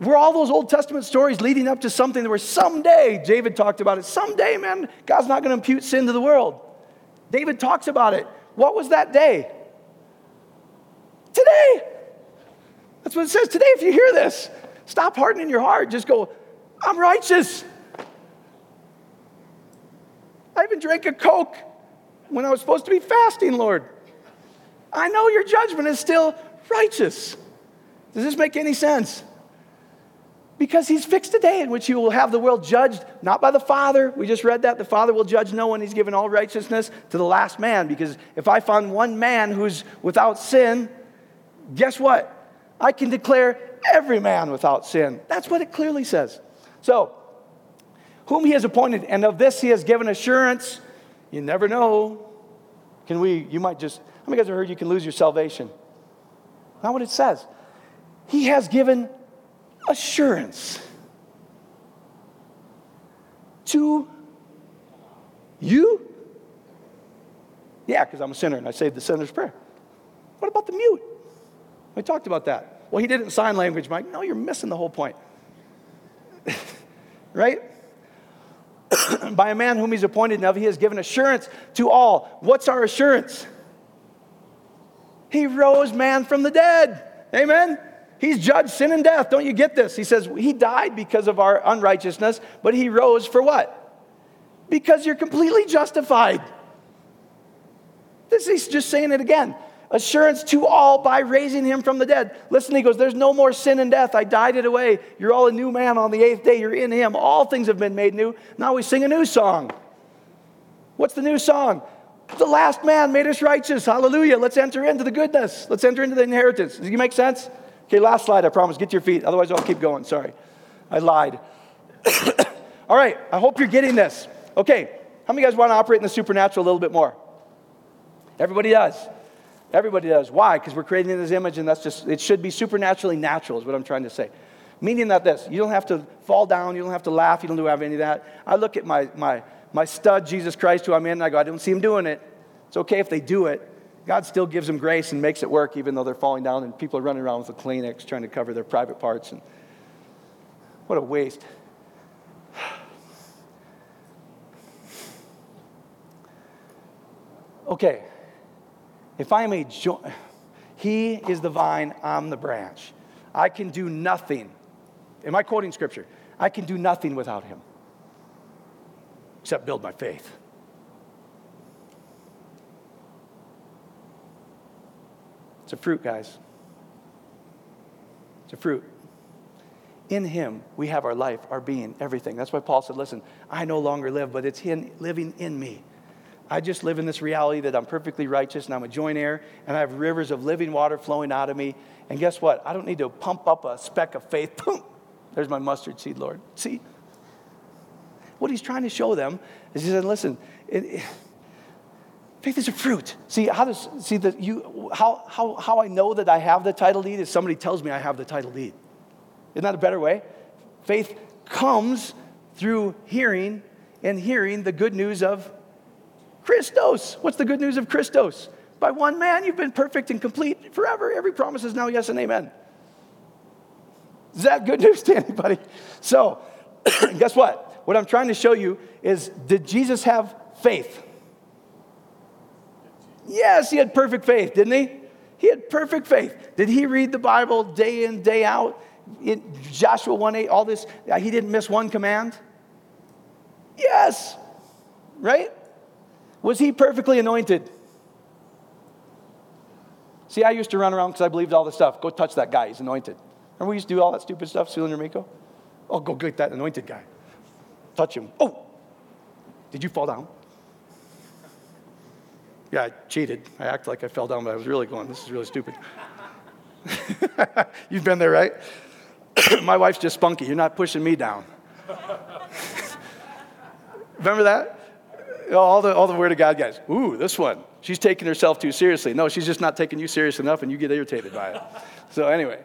Were all those Old Testament stories leading up to something that where someday, David talked about it, someday, man, God's not going to impute sin to the world. David talks about it. What was that day? Today. That's what it says. Today, if you hear this, stop hardening your heart. Just go, I'm righteous. I even drank a Coke when I was supposed to be fasting, Lord. I know your judgment is still righteous. Does this make any sense? Because he's fixed a day in which he will have the world judged, not by the Father. We just read that. The Father will judge no one. He's given all righteousness to the last man. Because if I find one man who's without sin, guess what? I can declare every man without sin. That's what it clearly says. So, whom he has appointed, and of this he has given assurance. You never know. Can we, you might just, how many guys have heard you can lose your salvation? Not what it says. He has given assurance to you? Yeah, because I'm a sinner and I saved the sinner's prayer. What about the mute? We talked about that. Well, he did it in sign language, Mike. No, you're missing the whole point. *laughs* right? *clears throat* By a man whom he's appointed, now he has given assurance to all. What's our assurance? He rose man from the dead. Amen? He's judged sin and death. Don't you get this? He says he died because of our unrighteousness, but he rose for what? Because you're completely justified. This he's just saying it again. Assurance to all by raising him from the dead. Listen, he goes, There's no more sin and death. I died it away. You're all a new man on the eighth day. You're in him. All things have been made new. Now we sing a new song. What's the new song? The last man made us righteous. Hallelujah. Let's enter into the goodness. Let's enter into the inheritance. Does it make sense? Okay, last slide, I promise. Get to your feet. Otherwise, I'll keep going. Sorry. I lied. *coughs* All right, I hope you're getting this. Okay, how many of you guys want to operate in the supernatural a little bit more? Everybody does. Everybody does. Why? Because we're creating this image, and that's just, it should be supernaturally natural, is what I'm trying to say. Meaning that this, you don't have to fall down, you don't have to laugh, you don't have any of that. I look at my, my, my stud, Jesus Christ, who I'm in, and I go, I don't see him doing it. It's okay if they do it. God still gives them grace and makes it work, even though they're falling down and people are running around with a Kleenex trying to cover their private parts. And what a waste. Okay, if I am a joint, he is the vine, I'm the branch. I can do nothing. Am I quoting scripture? I can do nothing without him except build my faith. It's a fruit, guys. It's a fruit. In Him, we have our life, our being, everything. That's why Paul said, Listen, I no longer live, but it's Him living in me. I just live in this reality that I'm perfectly righteous and I'm a joint heir and I have rivers of living water flowing out of me. And guess what? I don't need to pump up a speck of faith. *laughs* Boom! There's my mustard seed, Lord. See? What he's trying to show them is he said, Listen, it, it, Faith is a fruit. See, how does see that you how how how I know that I have the title deed is somebody tells me I have the title deed. Isn't that a better way? Faith comes through hearing and hearing the good news of Christos. What's the good news of Christos? By one man you've been perfect and complete forever. Every promise is now yes and amen. Is that good *laughs* news to anybody? So, *clears throat* guess what? What I'm trying to show you is did Jesus have faith? Yes, he had perfect faith, didn't he? He had perfect faith. Did he read the Bible day in, day out? In Joshua 1 8, all this, uh, he didn't miss one command? Yes, right? Was he perfectly anointed? See, I used to run around because I believed all this stuff. Go touch that guy, he's anointed. Remember we used to do all that stupid stuff, Sue and Miko? Oh, go get that anointed guy. Touch him. Oh, did you fall down? Yeah, I cheated. I act like I fell down, but I was really going, this is really stupid. *laughs* You've been there, right? *coughs* My wife's just spunky. You're not pushing me down. *laughs* Remember that? All the, all the Word of God guys. Ooh, this one. She's taking herself too seriously. No, she's just not taking you serious enough, and you get irritated by it. *laughs* So, anyway,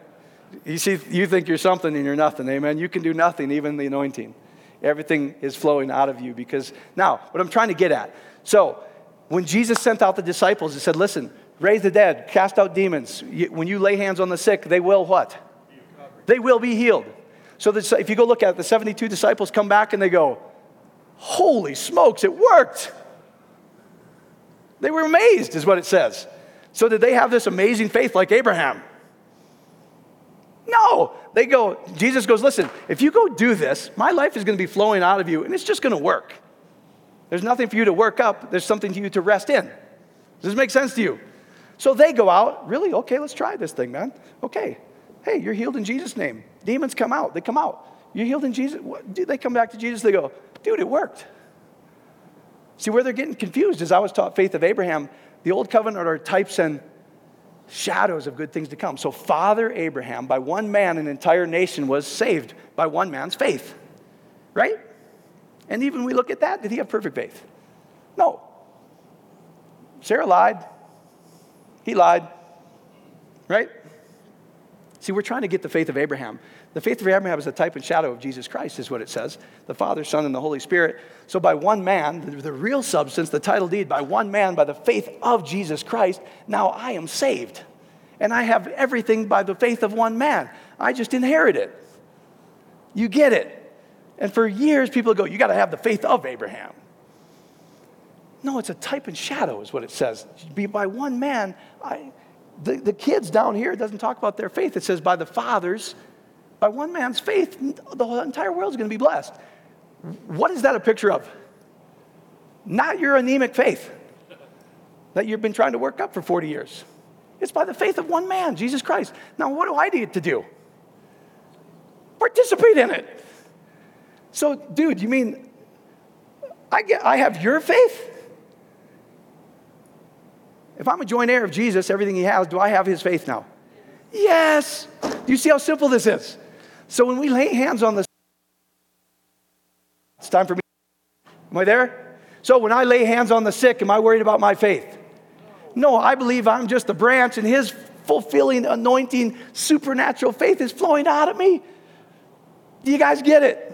you see, you think you're something and you're nothing. Amen. You can do nothing, even the anointing. Everything is flowing out of you because now, what I'm trying to get at. So, when Jesus sent out the disciples, he said, Listen, raise the dead, cast out demons. When you lay hands on the sick, they will what? They will be healed. So, if you go look at it, the 72 disciples come back and they go, Holy smokes, it worked. They were amazed, is what it says. So, did they have this amazing faith like Abraham? No. They go, Jesus goes, listen, if you go do this, my life is going to be flowing out of you and it's just going to work. There's nothing for you to work up, there's something for you to rest in. Does this make sense to you? So they go out, really? Okay, let's try this thing, man. Okay. Hey, you're healed in Jesus' name. Demons come out. They come out. You're healed in Jesus. What? Dude, they come back to Jesus. They go, dude, it worked. See, where they're getting confused is I was taught faith of Abraham. The old covenant are types and shadows of good things to come. So, Father Abraham, by one man, an entire nation was saved by one man's faith, right? And even we look at that, did he have perfect faith? No. Sarah lied. He lied, right? See, we're trying to get the faith of Abraham. The faith of Abraham is a type and shadow of Jesus Christ, is what it says the Father, Son, and the Holy Spirit. So, by one man, the, the real substance, the title deed, by one man, by the faith of Jesus Christ, now I am saved. And I have everything by the faith of one man. I just inherit it. You get it. And for years, people go, You got to have the faith of Abraham. No, it's a type and shadow, is what it says. Be by one man. I, the, the kids down here, it doesn't talk about their faith. It says by the fathers by one man's faith, the entire world is going to be blessed. What is that a picture of? Not your anemic faith that you've been trying to work up for 40 years. It's by the faith of one man, Jesus Christ. Now, what do I need to do? Participate in it. So, dude, you mean I, get, I have your faith? If I'm a joint heir of Jesus, everything he has, do I have his faith now? Yes. Do you see how simple this is? So when we lay hands on the it's time for me. Am I there? So when I lay hands on the sick, am I worried about my faith? No, I believe I'm just a branch and his fulfilling, anointing, supernatural faith is flowing out of me. Do you guys get it?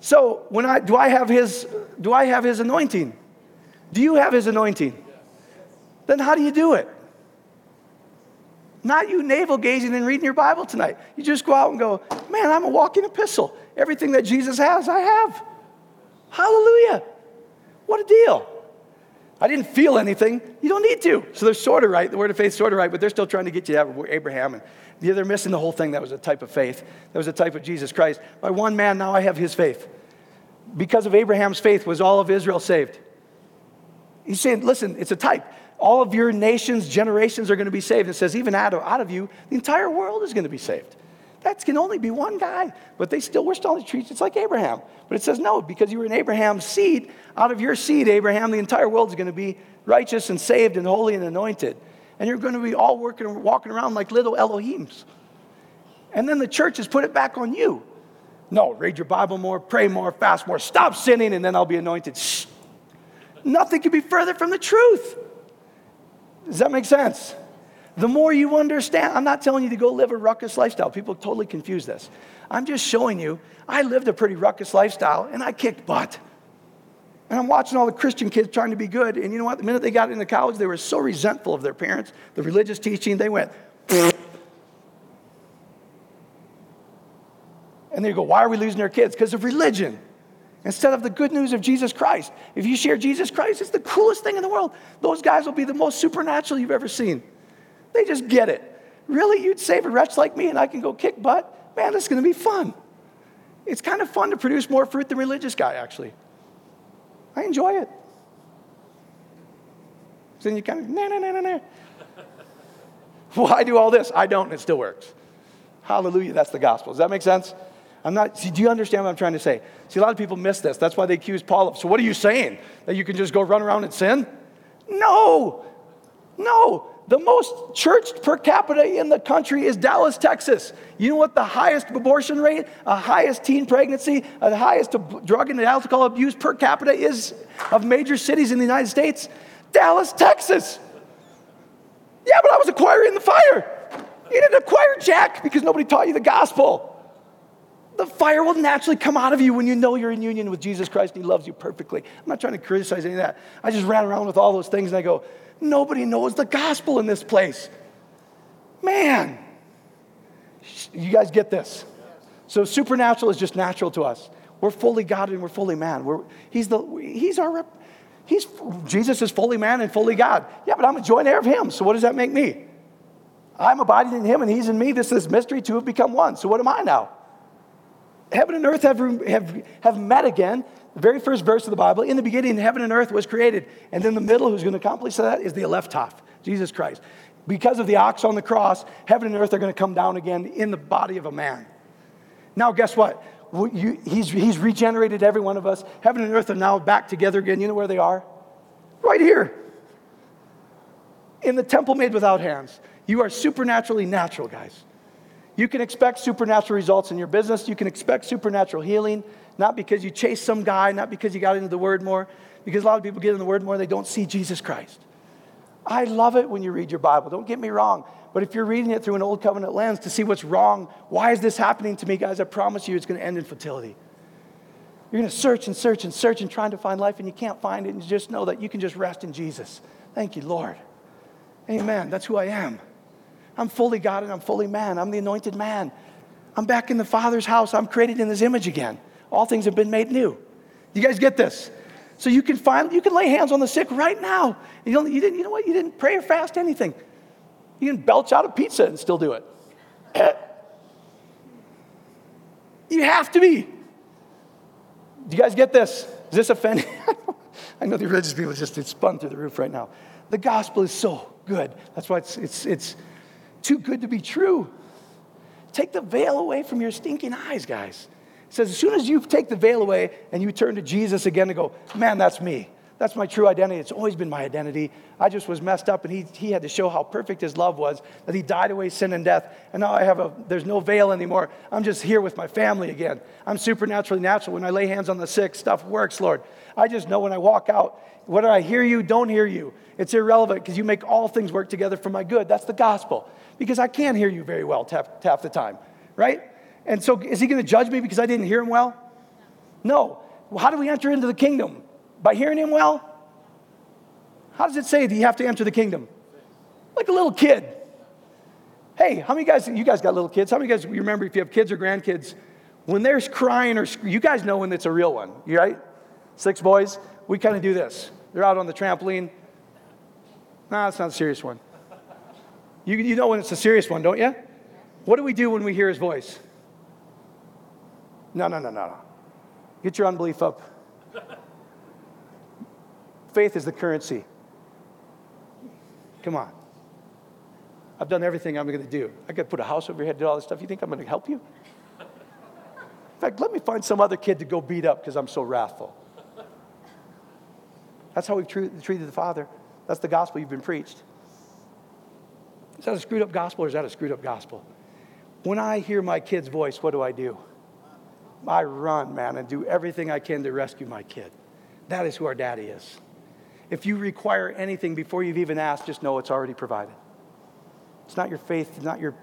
So when I do I have his do I have his anointing? Do you have his anointing? Then how do you do it? Not you navel gazing and reading your Bible tonight. You just go out and go, man, I'm a walking epistle. Everything that Jesus has, I have. Hallelujah. What a deal. I didn't feel anything. You don't need to. So they're sort of right. The word of faith sort of right, but they're still trying to get you to Abraham. And yeah, they're missing the whole thing. That was a type of faith. That was a type of Jesus Christ. By one man, now I have his faith. Because of Abraham's faith, was all of Israel saved. He's saying, listen, it's a type all of your nations, generations are going to be saved. It says, even out of, out of you, the entire world is going to be saved. That can only be one guy, but they still, we're still treated it's like Abraham. But it says, no, because you were in Abraham's seed, out of your seed, Abraham, the entire world is going to be righteous and saved and holy and anointed. And you're going to be all working, walking around like little Elohims. And then the church has put it back on you. No, read your Bible more, pray more, fast more, stop sinning, and then I'll be anointed. Shh. Nothing could be further from the truth. Does that make sense? The more you understand, I'm not telling you to go live a ruckus lifestyle. People totally confuse this. I'm just showing you, I lived a pretty ruckus lifestyle and I kicked butt. And I'm watching all the Christian kids trying to be good. And you know what? The minute they got into college, they were so resentful of their parents, the religious teaching, they went, *laughs* and they go, Why are we losing our kids? Because of religion instead of the good news of Jesus Christ. If you share Jesus Christ, it's the coolest thing in the world. Those guys will be the most supernatural you've ever seen. They just get it. Really? You'd save a wretch like me and I can go kick butt? Man, this is going to be fun. It's kind of fun to produce more fruit than religious guy, actually. I enjoy it. So then you kind of, nah, nah, nah, nah, nah. *laughs* I do all this. I don't, and it still works. Hallelujah. That's the gospel. Does that make sense? I'm not, see, do you understand what I'm trying to say? See, a lot of people miss this. That's why they accuse Paul of, so what are you saying? That you can just go run around and sin? No, no. The most churched per capita in the country is Dallas, Texas. You know what the highest abortion rate, a highest teen pregnancy, uh, the highest drug and alcohol abuse per capita is of major cities in the United States? Dallas, Texas. Yeah, but I was a choir in the fire. You didn't acquire Jack because nobody taught you the gospel. The fire will naturally come out of you when you know you're in union with Jesus Christ and He loves you perfectly. I'm not trying to criticize any of that. I just ran around with all those things and I go, nobody knows the gospel in this place. Man, you guys get this. So supernatural is just natural to us. We're fully God and we're fully man. We're, he's, the, he's our he's, Jesus is fully man and fully God. Yeah, but I'm a joint heir of Him. So what does that make me? I'm abiding in Him and He's in me. This is mystery. Two have become one. So what am I now? Heaven and earth have, have, have met again. The very first verse of the Bible, in the beginning, heaven and earth was created. And then the middle, who's going to accomplish that, is the Aleph Tav, Jesus Christ. Because of the ox on the cross, heaven and earth are going to come down again in the body of a man. Now, guess what? You, he's, he's regenerated every one of us. Heaven and earth are now back together again. You know where they are? Right here. In the temple made without hands. You are supernaturally natural, guys. You can expect supernatural results in your business. You can expect supernatural healing, not because you chase some guy, not because you got into the word more, because a lot of people get in the word more, they don't see Jesus Christ. I love it when you read your Bible. Don't get me wrong. But if you're reading it through an old covenant lens to see what's wrong, why is this happening to me, guys? I promise you it's going to end in fertility. You're going to search and search and search and trying to find life, and you can't find it, and you just know that you can just rest in Jesus. Thank you, Lord. Amen. That's who I am. I'm fully God and I'm fully man. I'm the anointed man. I'm back in the Father's house. I'm created in His image again. All things have been made new. You guys get this? So you can find, you can lay hands on the sick right now. You, don't, you didn't, you know what? You didn't pray or fast anything. You can belch out a pizza and still do it. *clears throat* You have to be. Do you guys get this? Is this offending? *laughs* I know the religious people just it's spun through the roof right now. The gospel is so good. That's why it's, it's, it's too good to be true. Take the veil away from your stinking eyes, guys. It says, as soon as you take the veil away and you turn to Jesus again and go, man, that's me. That's my true identity. It's always been my identity. I just was messed up, and he, he had to show how perfect his love was, that he died away sin and death. And now I have a, there's no veil anymore. I'm just here with my family again. I'm supernaturally natural. When I lay hands on the sick, stuff works, Lord. I just know when I walk out, whether I hear you, don't hear you, it's irrelevant because you make all things work together for my good. That's the gospel because I can't hear you very well half, half the time, right? And so is he going to judge me because I didn't hear him well? No. Well, how do we enter into the kingdom? By hearing him well? How does it say that you have to enter the kingdom? Like a little kid. Hey, how many guys, you guys got little kids? How many guys, you remember if you have kids or grandkids, when they're crying or, you guys know when it's a real one, you right? Six boys, we kind of do this. They're out on the trampoline. Nah, it's not a serious one. You, you know when it's a serious one, don't you? What do we do when we hear his voice? No, no, no, no, no. Get your unbelief up. Faith is the currency. Come on. I've done everything I'm going to do. I got to put a house over your head, do all this stuff. You think I'm going to help you? In fact, let me find some other kid to go beat up because I'm so wrathful. That's how we've treated the Father. That's the gospel you've been preached. Is that a screwed up gospel or is that a screwed up gospel? When I hear my kid's voice, what do I do? I run, man, and do everything I can to rescue my kid. That is who our daddy is. If you require anything before you've even asked, just know it's already provided. It's not your faith, it's not your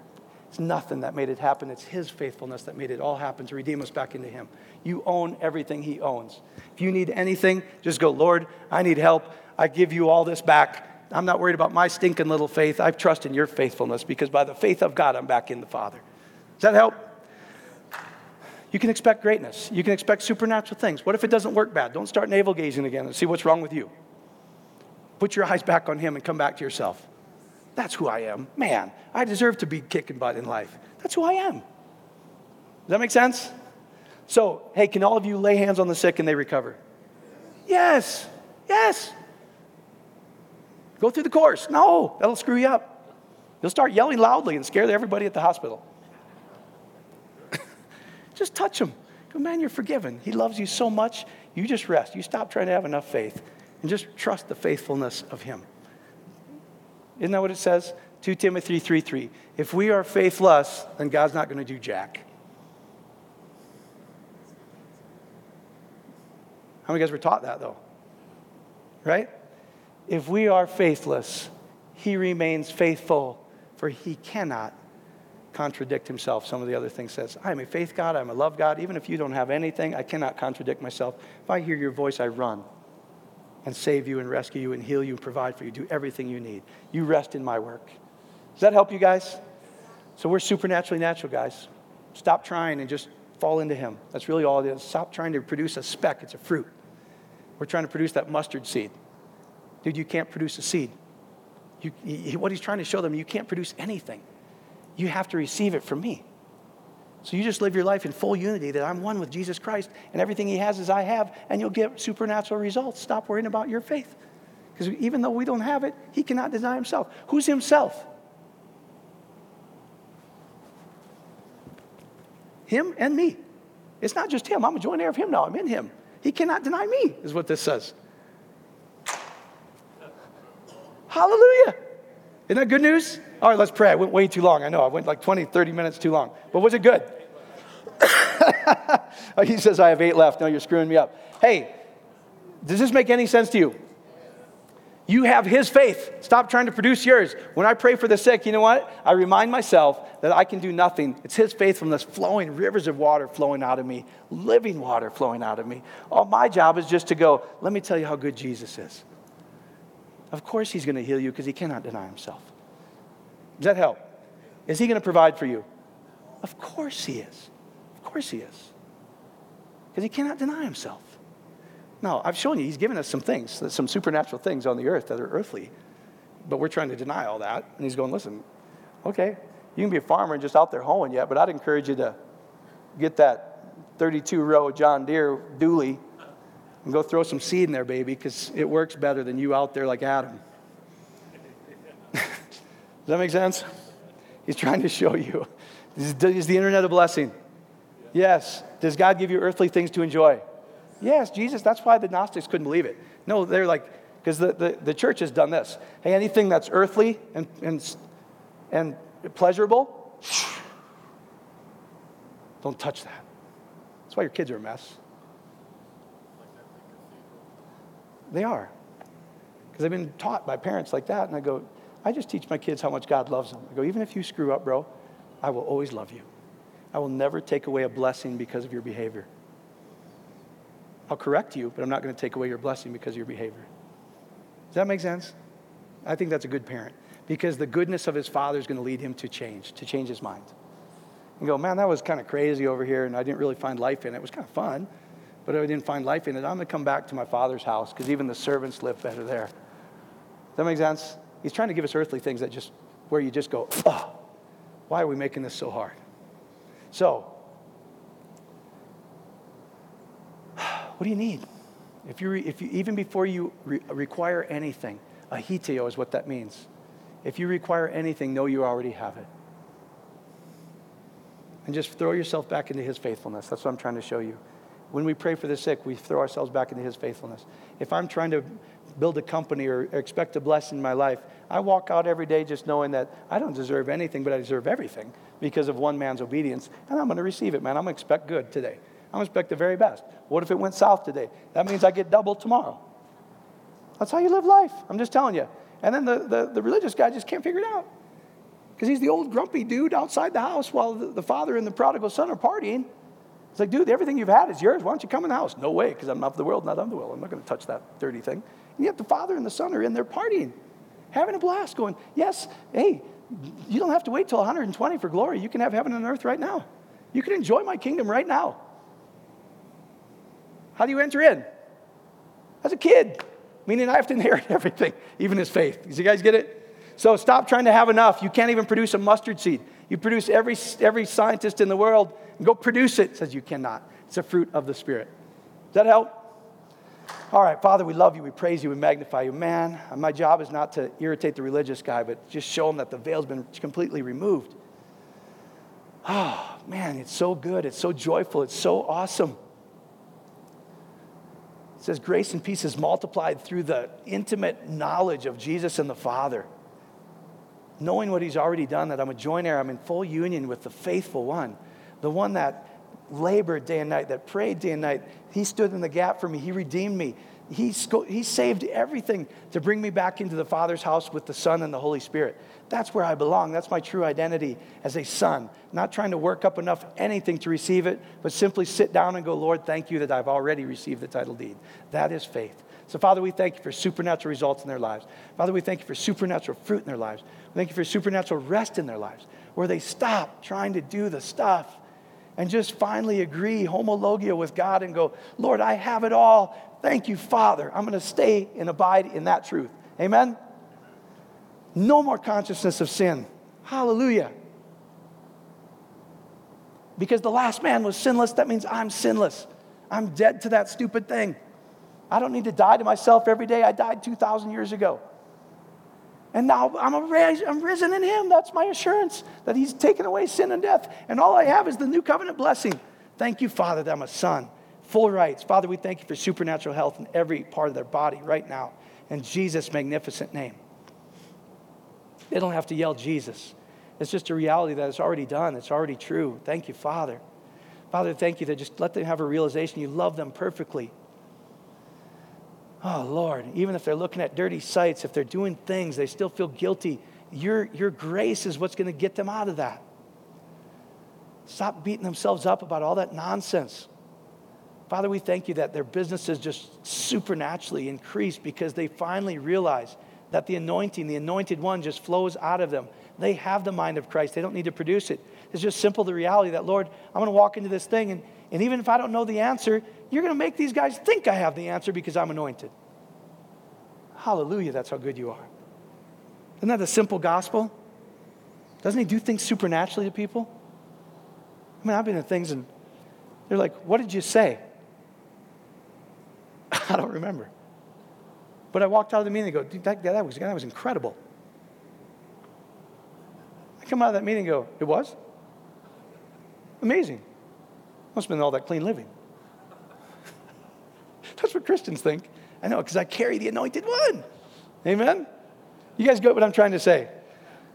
it's nothing that made it happen. It's his faithfulness that made it all happen to redeem us back into him. You own everything he owns. If you need anything, just go, Lord, I need help. I give you all this back. I'm not worried about my stinking little faith. I trust in your faithfulness because by the faith of God, I'm back in the Father. Does that help? You can expect greatness. You can expect supernatural things. What if it doesn't work bad? Don't start navel gazing again and see what's wrong with you. Put your eyes back on Him and come back to yourself. That's who I am. Man, I deserve to be kicking butt in life. That's who I am. Does that make sense? So, hey, can all of you lay hands on the sick and they recover? Yes. Yes. Go through the course. No, that'll screw you up. You'll start yelling loudly and scare everybody at the hospital. *laughs* just touch him. Go, man, you're forgiven. He loves you so much. You just rest. You stop trying to have enough faith and just trust the faithfulness of him. Isn't that what it says? 2 Timothy 3 3. If we are faithless, then God's not going to do jack. How many guys were taught that though? Right? If we are faithless, he remains faithful, for he cannot contradict himself. Some of the other things says, I am a faith God, I'm a love God. Even if you don't have anything, I cannot contradict myself. If I hear your voice, I run and save you and rescue you and heal you and provide for you, do everything you need. You rest in my work. Does that help you guys? So we're supernaturally natural, guys. Stop trying and just fall into Him. That's really all it is. Stop trying to produce a speck, it's a fruit. We're trying to produce that mustard seed. Dude, you can't produce a seed. You, he, what he's trying to show them, you can't produce anything. You have to receive it from me. So you just live your life in full unity that I'm one with Jesus Christ and everything he has is I have, and you'll get supernatural results. Stop worrying about your faith. Because even though we don't have it, he cannot deny himself. Who's himself? Him and me. It's not just him. I'm a joint heir of him now. I'm in him. He cannot deny me, is what this says. Hallelujah. Isn't that good news? All right, let's pray. I went way too long. I know I went like 20, 30 minutes too long. But was it good? *laughs* he says, I have eight left. No, you're screwing me up. Hey, does this make any sense to you? You have his faith. Stop trying to produce yours. When I pray for the sick, you know what? I remind myself that I can do nothing. It's his faithfulness flowing, rivers of water flowing out of me, living water flowing out of me. All my job is just to go, let me tell you how good Jesus is. Of course, he's going to heal you because he cannot deny himself. Does that help? Is he going to provide for you? Of course he is. Of course he is. Because he cannot deny himself. No, I've shown you, he's given us some things, some supernatural things on the earth that are earthly. But we're trying to deny all that. And he's going, listen, okay, you can be a farmer and just out there hoeing yet, but I'd encourage you to get that 32 row John Deere dually and go throw some seed in there, baby, because it works better than you out there like Adam. Does that make sense? He's trying to show you. Is the internet a blessing? Yes. Does God give you earthly things to enjoy? Yes, Jesus. That's why the Gnostics couldn't believe it. No, they're like, because the, the, the, church has done this. Hey, anything that's earthly and, and, and pleasurable, don't touch that. That's why your kids are a mess. They are. Because I've been taught by parents like that, and I go, I just teach my kids how much God loves them. I go, even if you screw up, bro, I will always love you. I will never take away a blessing because of your behavior. I'll correct you, but I'm not going to take away your blessing because of your behavior. Does that make sense? I think that's a good parent because the goodness of his father is going to lead him to change, to change his mind. And go, man, that was kind of crazy over here, and I didn't really find life in it. It was kind of fun, but I didn't find life in it. I'm going to come back to my father's house because even the servants live better there. Does that make sense? He's trying to give us earthly things that just, where you just go, oh, why are we making this so hard? So, *sighs* what do you need? If you, if you even before you re- require anything, aiteo is what that means. If you require anything, know you already have it. And just throw yourself back into his faithfulness. That's what I'm trying to show you. When we pray for the sick, we throw ourselves back into his faithfulness. If I'm trying to build a company or expect a blessing in my life, I walk out every day just knowing that I don't deserve anything, but I deserve everything because of one man's obedience. And I'm going to receive it, man. I'm going to expect good today. I'm going to expect the very best. What if it went south today? That means I get double tomorrow. That's how you live life. I'm just telling you. And then the, the, the religious guy just can't figure it out. Because he's the old grumpy dude outside the house while the, the father and the prodigal son are partying. It's like, dude, everything you've had is yours. Why don't you come in the house? No way, because I'm not of the world, not of the world. I'm not going to touch that dirty thing. And yet the father and the son are in there partying, having a blast, going, yes, hey, you don't have to wait till 120 for glory. You can have heaven and earth right now. You can enjoy my kingdom right now. How do you enter in? As a kid meaning I have to *laughs* inherit everything, even his faith. Does you guys get it? So stop trying to have enough. You can't even produce a mustard seed. You produce every, every scientist in the world and go produce it. Says you cannot. It's a fruit of the Spirit. Does that help? All right, Father, we love you, we praise you, we magnify you. Man, my job is not to irritate the religious guy, but just show him that the veil's been completely removed. Oh, man, it's so good, it's so joyful, it's so awesome. It says, Grace and peace is multiplied through the intimate knowledge of Jesus and the Father. Knowing what he's already done, that I'm a joint heir, I'm in full union with the faithful one, the one that labored day and night, that prayed day and night. He stood in the gap for me. He redeemed me. He, he saved everything to bring me back into the Father's house with the Son and the Holy Spirit. That's where I belong. That's my true identity as a son. Not trying to work up enough anything to receive it, but simply sit down and go, Lord, thank you that I've already received the title deed. That is faith. So, Father, we thank you for supernatural results in their lives. Father, we thank you for supernatural fruit in their lives. We thank you for supernatural rest in their lives, where they stop trying to do the stuff and just finally agree, homologia with God, and go, Lord, I have it all. Thank you, Father. I'm going to stay and abide in that truth. Amen? No more consciousness of sin. Hallelujah. Because the last man was sinless, that means I'm sinless. I'm dead to that stupid thing. I don't need to die to myself every day. I died 2,000 years ago. And now I'm, I'm risen in him. That's my assurance that he's taken away sin and death. And all I have is the new covenant blessing. Thank you, Father, that I'm a son. Full rights. Father, we thank you for supernatural health in every part of their body right now. In Jesus' magnificent name. They don't have to yell Jesus. It's just a reality that it's already done. It's already true. Thank you, Father. Father, thank you that just let them have a realization you love them perfectly. Oh, Lord, even if they're looking at dirty sites, if they're doing things, they still feel guilty. Your, your grace is what's going to get them out of that. Stop beating themselves up about all that nonsense. Father, we thank you that their businesses just supernaturally increase because they finally realize that the anointing, the anointed one, just flows out of them. They have the mind of Christ. They don't need to produce it. It's just simple the reality that, Lord, I'm going to walk into this thing, and, and even if I don't know the answer, you're going to make these guys think I have the answer because I'm anointed. Hallelujah, that's how good you are. Isn't that the simple gospel? Doesn't he do things supernaturally to people? I mean, I've been in things and they're like, What did you say? *laughs* I don't remember. But I walked out of the meeting and go, that, that, was, that was incredible. I come out of that meeting and go, It was? Amazing. Must have been all that clean living. *laughs* That's what Christians think. I know, because I carry the anointed one. Amen? You guys get what I'm trying to say?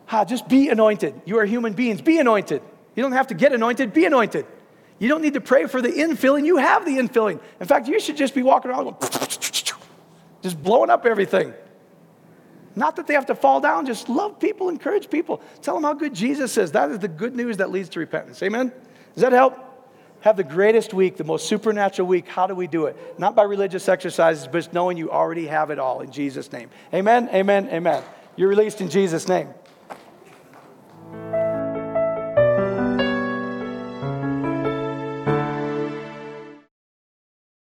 Ha, just be anointed. You are human beings. Be anointed. You don't have to get anointed, be anointed. You don't need to pray for the infilling. You have the infilling. In fact, you should just be walking around *laughs* just blowing up everything. Not that they have to fall down, just love people, encourage people. Tell them how good Jesus is. That is the good news that leads to repentance. Amen? Does that help? Have the greatest week, the most supernatural week. How do we do it? Not by religious exercises, but knowing you already have it all in Jesus' name. Amen, amen, amen. You're released in Jesus' name.